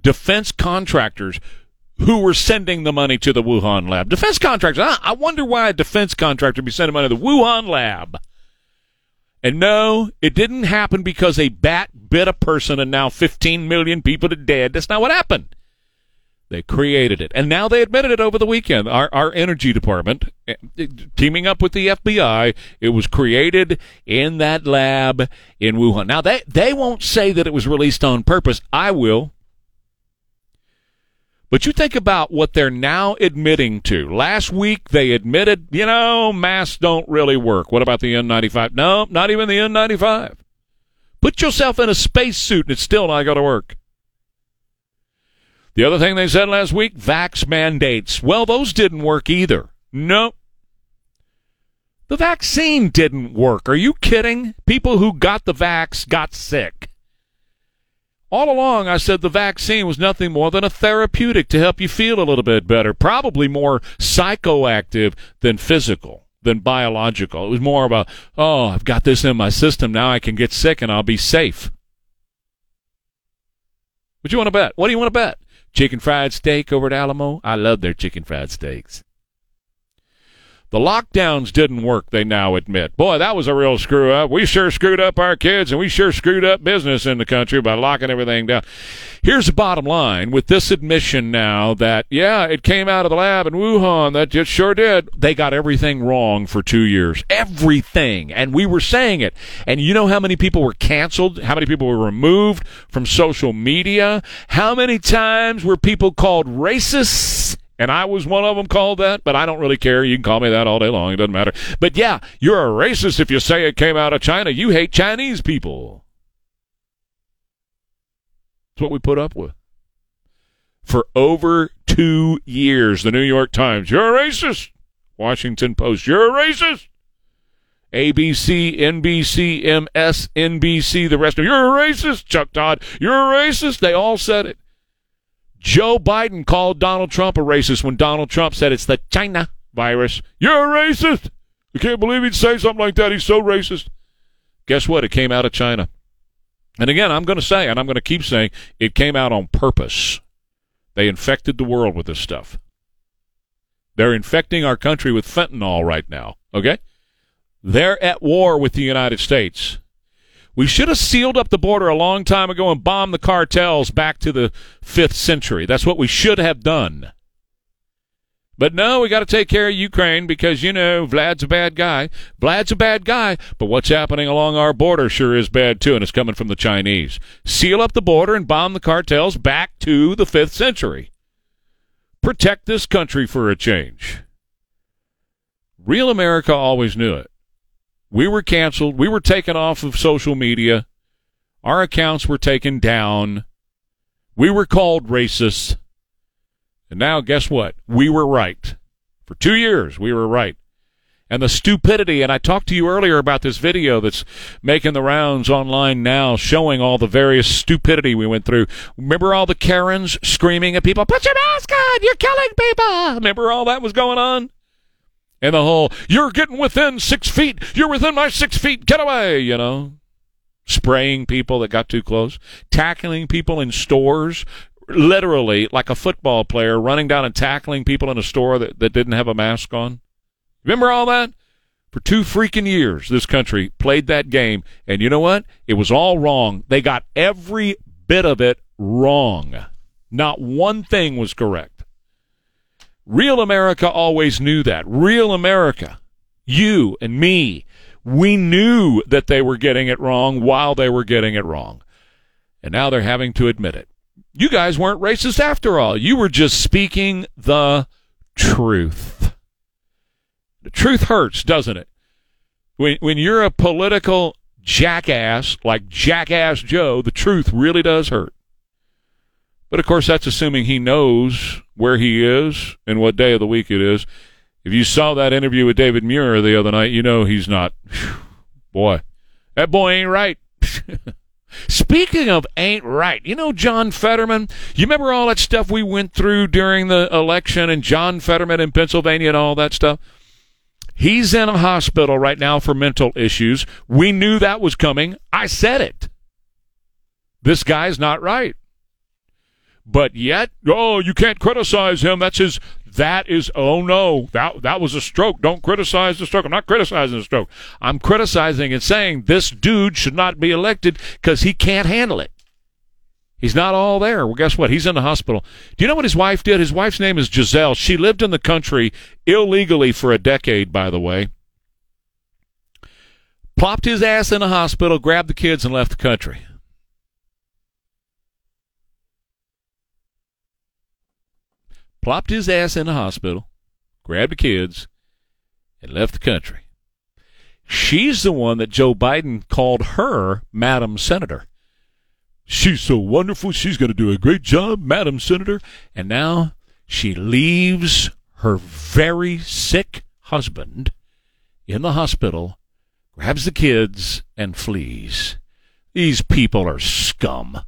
defense contractors who were sending the money to the Wuhan lab. Defense contractors. I wonder why a defense contractor would be sending money to the Wuhan lab. And no, it didn't happen because a bat bit a person and now 15 million people are dead. That's not what happened. They created it. And now they admitted it over the weekend. Our, our energy department, eh, teaming up with the FBI, it was created in that lab in Wuhan. Now, they, they won't say that it was released on purpose. I will. But you think about what they're now admitting to. Last week they admitted, you know, masks don't really work. What about the N95? No, not even the N95. Put yourself in a spacesuit and it's still not going to work. The other thing they said last week, vax mandates. Well, those didn't work either. Nope. The vaccine didn't work. Are you kidding? People who got the vax got sick. All along, I said the vaccine was nothing more than a therapeutic to help you feel a little bit better, probably more psychoactive than physical, than biological. It was more about, oh, I've got this in my system. Now I can get sick and I'll be safe. What do you want to bet? What do you want to bet? Chicken fried steak over at Alamo? I love their chicken fried steaks. The lockdowns didn't work, they now admit. Boy, that was a real screw up. We sure screwed up our kids and we sure screwed up business in the country by locking everything down. Here's the bottom line with this admission now that, yeah, it came out of the lab in Wuhan. That just sure did. They got everything wrong for two years. Everything. And we were saying it. And you know how many people were canceled? How many people were removed from social media? How many times were people called racists? And I was one of them called that, but I don't really care. You can call me that all day long. It doesn't matter. But yeah, you're a racist if you say it came out of China. You hate Chinese people. That's what we put up with. For over two years. The New York Times, you're a racist. Washington Post, you're a racist. ABC, NBC, MSNBC, the rest of you're a racist. Chuck Todd, you're a racist. They all said it. Joe Biden called Donald Trump a racist when Donald Trump said it's the China virus. You're a racist. I can't believe he'd say something like that. He's so racist. Guess what? It came out of China. And again, I'm going to say, and I'm going to keep saying, it came out on purpose. They infected the world with this stuff. They're infecting our country with fentanyl right now. Okay? They're at war with the United States. We should have sealed up the border a long time ago and bombed the cartels back to the 5th century. That's what we should have done. But no, we got to take care of Ukraine because, you know, Vlad's a bad guy. Vlad's a bad guy, but what's happening along our border sure is bad too, and it's coming from the Chinese. Seal up the border and bomb the cartels back to the 5th century. Protect this country for a change. Real America always knew it. We were canceled. We were taken off of social media. Our accounts were taken down. We were called racists. And now, guess what? We were right. For two years, we were right. And the stupidity, and I talked to you earlier about this video that's making the rounds online now, showing all the various stupidity we went through. Remember all the Karens screaming at people, put your mask on, you're killing people. Remember all that was going on? And the whole, you're getting within six feet, you're within my six feet, get away, you know? Spraying people that got too close, tackling people in stores, literally like a football player running down and tackling people in a store that, that didn't have a mask on. Remember all that? For two freaking years, this country played that game, and you know what? It was all wrong. They got every bit of it wrong. Not one thing was correct. Real America always knew that. Real America, you and me, we knew that they were getting it wrong while they were getting it wrong. And now they're having to admit it. You guys weren't racist after all. You were just speaking the truth. The truth hurts, doesn't it? When when you're a political jackass like Jackass Joe, the truth really does hurt. But of course, that's assuming he knows where he is and what day of the week it is. If you saw that interview with David Muir the other night, you know he's not. Boy, that boy ain't right. Speaking of ain't right, you know John Fetterman? You remember all that stuff we went through during the election and John Fetterman in Pennsylvania and all that stuff? He's in a hospital right now for mental issues. We knew that was coming. I said it. This guy's not right. But yet, oh, you can't criticize him. That's his that is oh no, that that was a stroke. Don't criticize the stroke. I'm not criticizing the stroke. I'm criticizing and saying this dude should not be elected because he can't handle it. He's not all there. Well, guess what? He's in the hospital. Do you know what his wife did? His wife's name is Giselle. She lived in the country illegally for a decade, by the way. Plopped his ass in a hospital, grabbed the kids, and left the country. Plopped his ass in the hospital, grabbed the kids, and left the country. She's the one that Joe Biden called her Madam Senator. She's so wonderful. She's going to do a great job, Madam Senator. And now she leaves her very sick husband in the hospital, grabs the kids, and flees. These people are scum.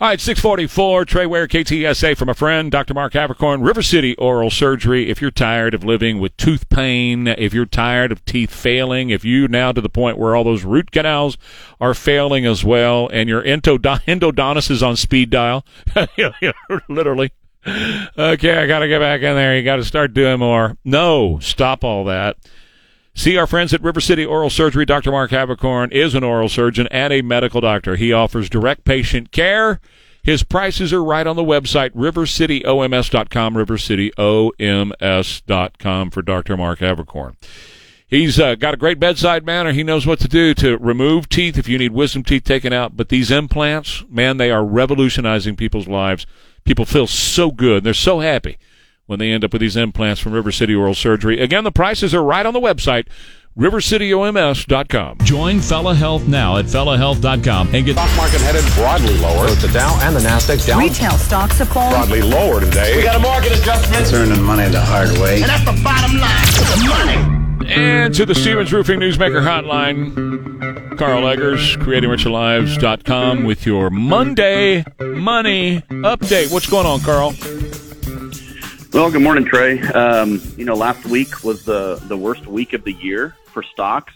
All right, 644, Trey Ware, KTSA from a friend, Dr. Mark Havercorn, River City Oral Surgery. If you're tired of living with tooth pain, if you're tired of teeth failing, if you now to the point where all those root canals are failing as well, and your endodontist is on speed dial, literally. Okay, I got to get back in there. You got to start doing more. No, stop all that. See our friends at River City Oral Surgery. Dr. Mark Havercorn is an oral surgeon and a medical doctor. He offers direct patient care. His prices are right on the website, rivercityoms.com, rivercityoms.com for Dr. Mark Havercorn. He's uh, got a great bedside manner. He knows what to do to remove teeth if you need wisdom teeth taken out. But these implants, man, they are revolutionizing people's lives. People feel so good. They're so happy when they end up with these implants from River City Oral Surgery. Again, the prices are right on the website, rivercityoms.com. Join Fella Health now at fellahealth.com and get Stock market headed broadly lower. Both the Dow and the Nasdaq down. Retail stocks have fallen. Broadly lower today. We got a market adjustment. It's Earning money the hard way. And that's the bottom line. The money. And to the Stevens Roofing Newsmaker Hotline, Carl Eggers, creatingricherlives.com with your Monday Money Update. What's going on, Carl? Well, good morning, Trey. Um, you know, last week was the, the worst week of the year for stocks.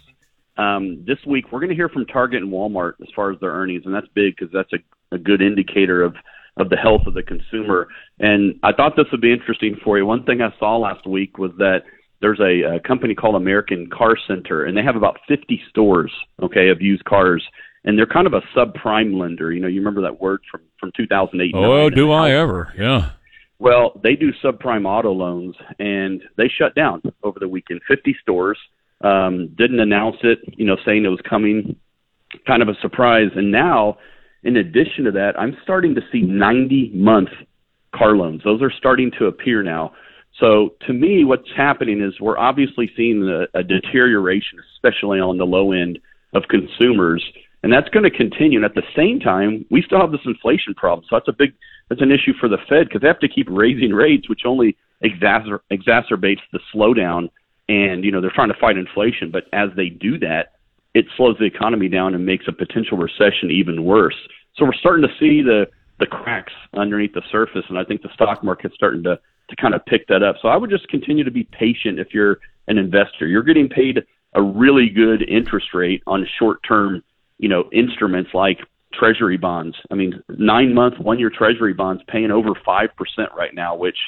Um, this week, we're going to hear from Target and Walmart as far as their earnings, and that's big because that's a, a good indicator of, of the health of the consumer. And I thought this would be interesting for you. One thing I saw last week was that there's a, a company called American Car Center, and they have about 50 stores, okay, of used cars. And they're kind of a subprime lender. You know, you remember that word from, from 2008. Oh, do I ever? Yeah. Well, they do subprime auto loans, and they shut down over the weekend. 50 stores um, didn't announce it, you know, saying it was coming. Kind of a surprise. And now, in addition to that, I'm starting to see 90 month car loans. Those are starting to appear now. So to me, what's happening is we're obviously seeing a, a deterioration, especially on the low end of consumers, and that's going to continue. And at the same time, we still have this inflation problem. So that's a big that's an issue for the Fed because they have to keep raising rates, which only exacer- exacerbates the slowdown. And you know they're trying to fight inflation, but as they do that, it slows the economy down and makes a potential recession even worse. So we're starting to see the the cracks underneath the surface, and I think the stock market's starting to to kind of pick that up. So I would just continue to be patient if you're an investor. You're getting paid a really good interest rate on short term, you know, instruments like treasury bonds. I mean, nine month, one year treasury bonds paying over 5% right now, which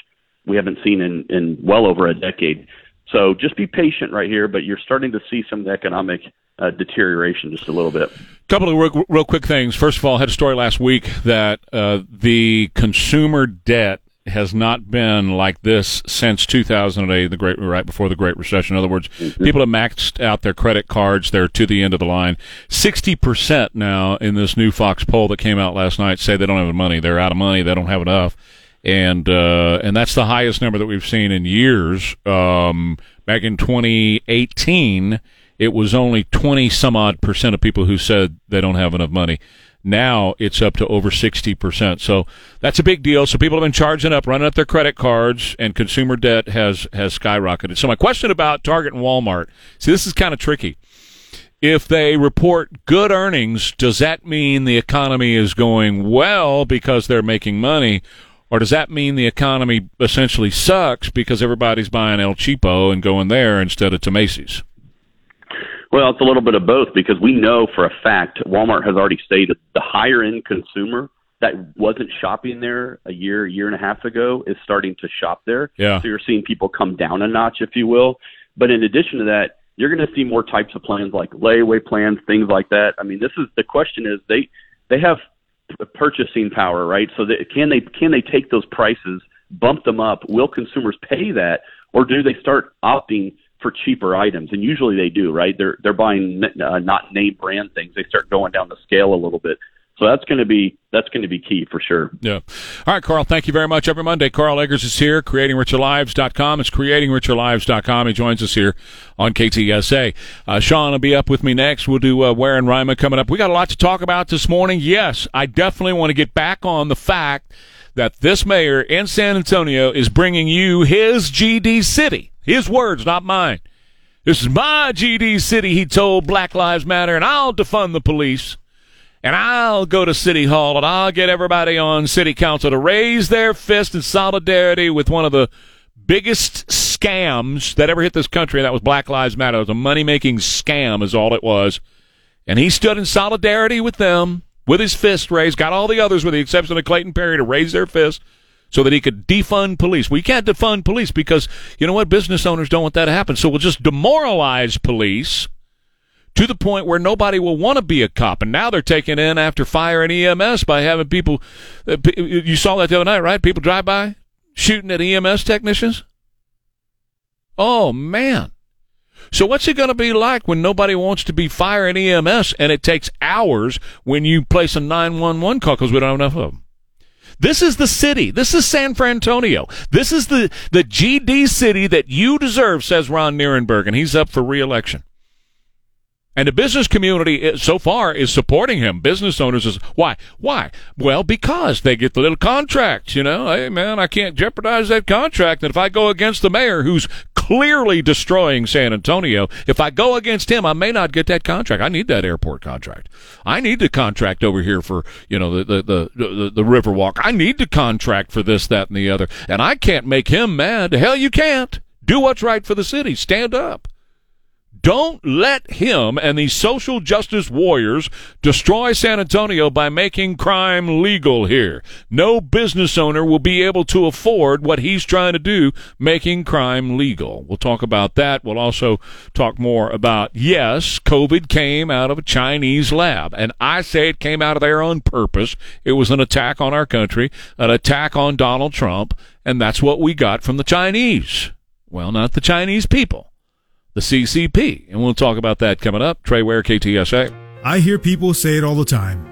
we haven't seen in, in well over a decade. So just be patient right here, but you're starting to see some of the economic uh, deterioration just a little bit. couple of real, real, quick things. First of all, I had a story last week that uh, the consumer debt has not been like this since 2008, the great right before the Great Recession. In other words, mm-hmm. people have maxed out their credit cards; they're to the end of the line. Sixty percent now in this new Fox poll that came out last night say they don't have the money. They're out of money. They don't have enough, and uh, and that's the highest number that we've seen in years. Um, back in 2018, it was only 20 some odd percent of people who said they don't have enough money. Now it's up to over 60%. So that's a big deal. So people have been charging up, running up their credit cards, and consumer debt has, has skyrocketed. So my question about Target and Walmart, see, this is kind of tricky. If they report good earnings, does that mean the economy is going well because they're making money? Or does that mean the economy essentially sucks because everybody's buying El Cheapo and going there instead of to Macy's? Well, it's a little bit of both because we know for a fact Walmart has already stated the higher end consumer that wasn't shopping there a year, year and a half ago is starting to shop there. Yeah. So you're seeing people come down a notch, if you will. But in addition to that, you're going to see more types of plans like layaway plans, things like that. I mean, this is the question is they they have purchasing power, right? So that can they can they take those prices, bump them up? Will consumers pay that, or do they start opting for cheaper items, and usually they do, right? They're they're buying uh, not name brand things. They start going down the scale a little bit. So that's going to be that's going to be key for sure. Yeah. All right, Carl. Thank you very much. Every Monday, Carl Eggers is here. CreatingRicherLives.com. It's CreatingRicherLives.com. He joins us here on KTSA. Uh, Sean will be up with me next. We'll do uh, Ware and Rima coming up. We got a lot to talk about this morning. Yes, I definitely want to get back on the fact that this mayor in San Antonio is bringing you his GD city. His words, not mine. This is my GD city, he told Black Lives Matter, and I'll defund the police. And I'll go to City Hall and I'll get everybody on City Council to raise their fist in solidarity with one of the biggest scams that ever hit this country. That was Black Lives Matter. It was a money making scam, is all it was. And he stood in solidarity with them with his fist raised, got all the others, with the exception of Clayton Perry, to raise their fist so that he could defund police. We can't defund police because, you know what, business owners don't want that to happen. So we'll just demoralize police to the point where nobody will want to be a cop. And now they're taking in after fire and EMS by having people, uh, you saw that the other night, right? People drive by shooting at EMS technicians. Oh, man. So what's it going to be like when nobody wants to be fire and EMS and it takes hours when you place a 911 call because we don't have enough of them? This is the city. This is San Francisco. This is the, the GD city that you deserve, says Ron Nirenberg, and he's up for reelection. And the business community is, so far is supporting him. Business owners is why? Why? Well, because they get the little contracts, you know. Hey man, I can't jeopardize that contract. And if I go against the mayor who's clearly destroying San Antonio, if I go against him, I may not get that contract. I need that airport contract. I need the contract over here for, you know, the the the, the, the Riverwalk. I need the contract for this, that, and the other. And I can't make him mad. Hell you can't. Do what's right for the city. Stand up. Don't let him and these social justice warriors destroy San Antonio by making crime legal here. No business owner will be able to afford what he's trying to do, making crime legal. We'll talk about that. We'll also talk more about, yes, COVID came out of a Chinese lab. And I say it came out of there on purpose. It was an attack on our country, an attack on Donald Trump, and that's what we got from the Chinese. Well, not the Chinese people the CCP. And we'll talk about that coming up. Trey Ware, KTSA. I hear people say it all the time.